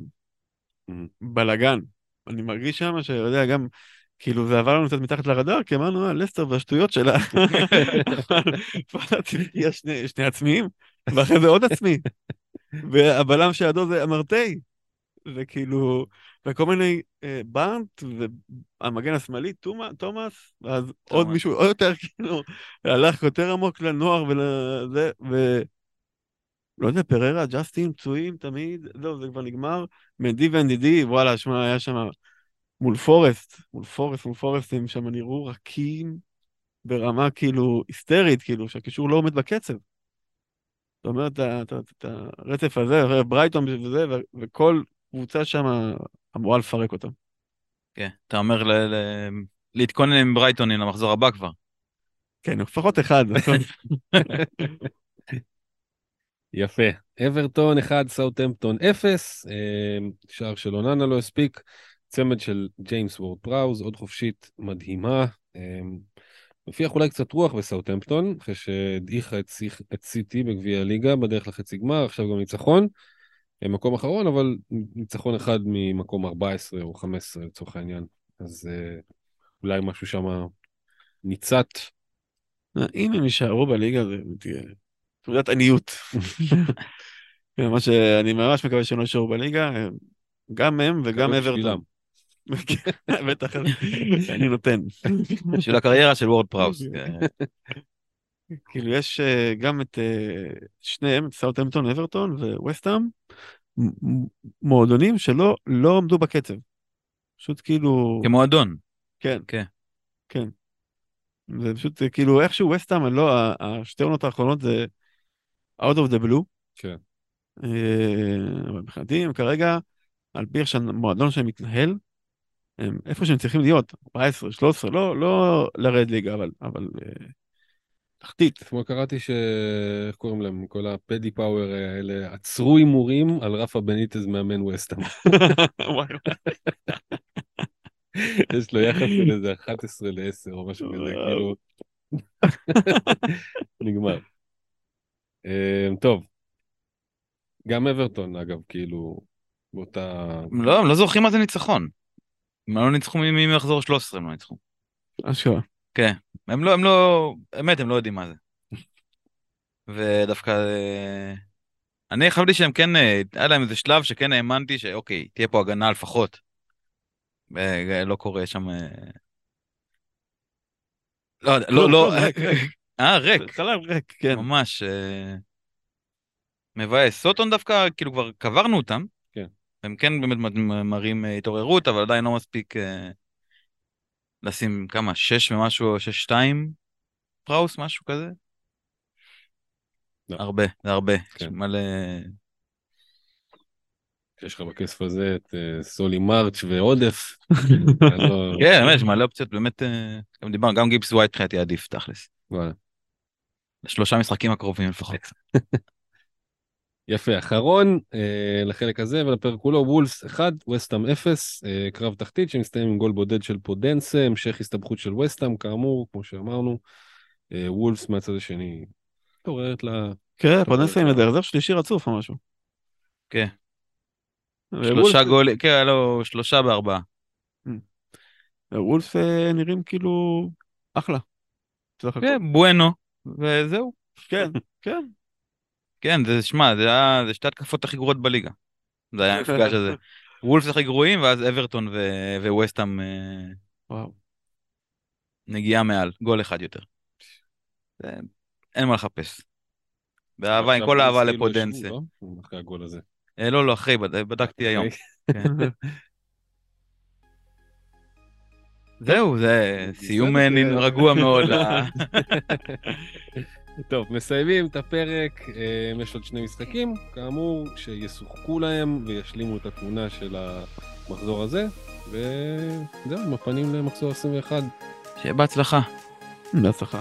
בלאגן. אני מרגיש שם שאתה יודע, גם, כאילו זה עבר לנו קצת מתחת לרדאר, כי אמרנו, אה, לסטר והשטויות שלה. הגיע שני שני עצמיים, ואחרי זה עוד עצמי. והבלם שידו זה אמרטי. וכאילו, וכל מיני אה, באנט, והמגן השמאלי, תומא- תומאס, ואז עוד תומאס. מישהו עוד יותר, כאילו, הלך יותר עמוק לנוער ולזה, ו... לא יודע, פררה, ג'סטין, פצועים תמיד, זהו, זה כבר נגמר. מנדי ואנדידי, וואלה, שמע, היה שם מול פורסט, מול פורסט, מול פורסט, הם שם נראו רכים ברמה כאילו היסטרית, כאילו, שהקישור לא עומד בקצב. זאת אומרת, את הרצף הזה, ברייטון וזה, וכל קבוצה שם אמורה לפרק אותם. כן, אתה אומר ל- ל- להתכונן עם ברייטונים למחזור הבא כבר. כן, לפחות אחד. יפה. אברטון 1, סאוטהמפטון 0, אה, שער של אוננה לא הספיק, צמד של ג'יימס וורד פראוז, עוד חופשית מדהימה. אה, מפיח אולי קצת רוח בסאוטהמפטון, אחרי שהדעיכה את, את סיטי בגביע הליגה בדרך לחצי גמר, עכשיו גם ניצחון. אה, מקום אחרון, אבל ניצחון אחד ממקום 14 או 15 לצורך העניין. אז אה, אולי משהו שם ניצת. אם הם יישארו בליגה זה תהיה תעודת עניות. כן, מה שאני ממש מקווה שהם לא יישארו בליגה, גם הם וגם אברטון. בטח, אני נותן. בשביל הקריירה של וורד פראוס. כאילו יש אה, גם את אה, שניהם, את סאוטהמפטון, אברטון וווסטהאם, מועדונים שלא לא עמדו בקצב. פשוט כאילו, כמועדון. כן, כן. כן. זה פשוט אה, כאילו איכשהו ווסטהאם, אני לא, השתי עונות האחרונות זה out of the blue. כן. אבל מבחינתי הם כרגע, על פי איך שהמועדון שלהם מתנהל, הם איפה שהם צריכים להיות, 14, 13, לא, לא לרד ליגה, אבל, אבל תחתית. אתמול קראתי ש... איך קוראים להם? כל הפדי פאוור האלה עצרו הימורים על רפה בניטז מאמן ווסטהאם. וואי, יש לו יחס של איזה 11 ל-10 או משהו כזה. כאילו... נגמר. אמ, טוב. גם אברטון, אגב, כאילו, באותה... לא, הם לא זוכרים מה זה ניצחון. הם לא ניצחו מ- מי מחזור 13 הם לא ניצחו. אשכרה. כן. הם לא, הם לא, אמת, הם לא יודעים מה זה. ודווקא, אה, אני חשבתי שהם כן, אה, היה להם איזה שלב שכן האמנתי שאוקיי, תהיה פה הגנה לפחות. אה, לא קורה שם... לא, לא, לא, ריק, ריק. אה, ריק, חלב ריק, כן. ממש. מבאס. סוטון דווקא, כאילו כבר קברנו אותם. כן. הם כן באמת מראים התעוררות, אבל עדיין לא מספיק לשים כמה, שש ומשהו, שש שתיים פראוס, משהו כזה? לא. הרבה, זה הרבה. כן. יש מלא... יש לך בכסף הזה את אה, סולי מרץ' ועודף. לא- כן, באמת, יש מלא אופציות, באמת, אה, גם דיברנו, גם גיבס ווייט מבחינתי עדיף, תכלס. וואלה. לשלושה משחקים הקרובים לפחות. יפה, אחרון אה, לחלק הזה ולפרק כולו, וולפס 1, וסטאם 0, אה, קרב תחתית שמסתיים עם גול בודד של פודנסה, המשך הסתבכות של וסטאם, כאמור, כמו שאמרנו, אה, וולפס מהצד השני מתעוררת לה... כן, פודנסה עם איזה רזרב שלישי רצוף או משהו. כן. שלושה גולים, כן, היה לו שלושה בארבעה. וולף אה, נראים כאילו אחלה. כן, בואנו, וזהו. כן, כן. כן, זה, שמע, זה היה, זה שתי התקפות הכי גרועות בליגה. זה היה המפגש הזה. וולפס הכי גרועים, ואז אברטון ו- וווסטהאם אה. נגיעה מעל, גול אחד יותר. זה, אין מה לחפש. באהבה, עם כל אהבה לפודנסה. ישבו, לא? אחרי הגול הזה. אה, לא, לא, אחרי, בד- בדקתי היום. כן. זהו, זה סיום אה, רגוע מאוד. טוב, מסיימים את הפרק, אה, יש עוד שני משחקים, כאמור, שישוחקו להם וישלימו את התמונה של המחזור הזה, וזהו, עם הפנים למחזור 21. שיהיה בהצלחה. בהצלחה.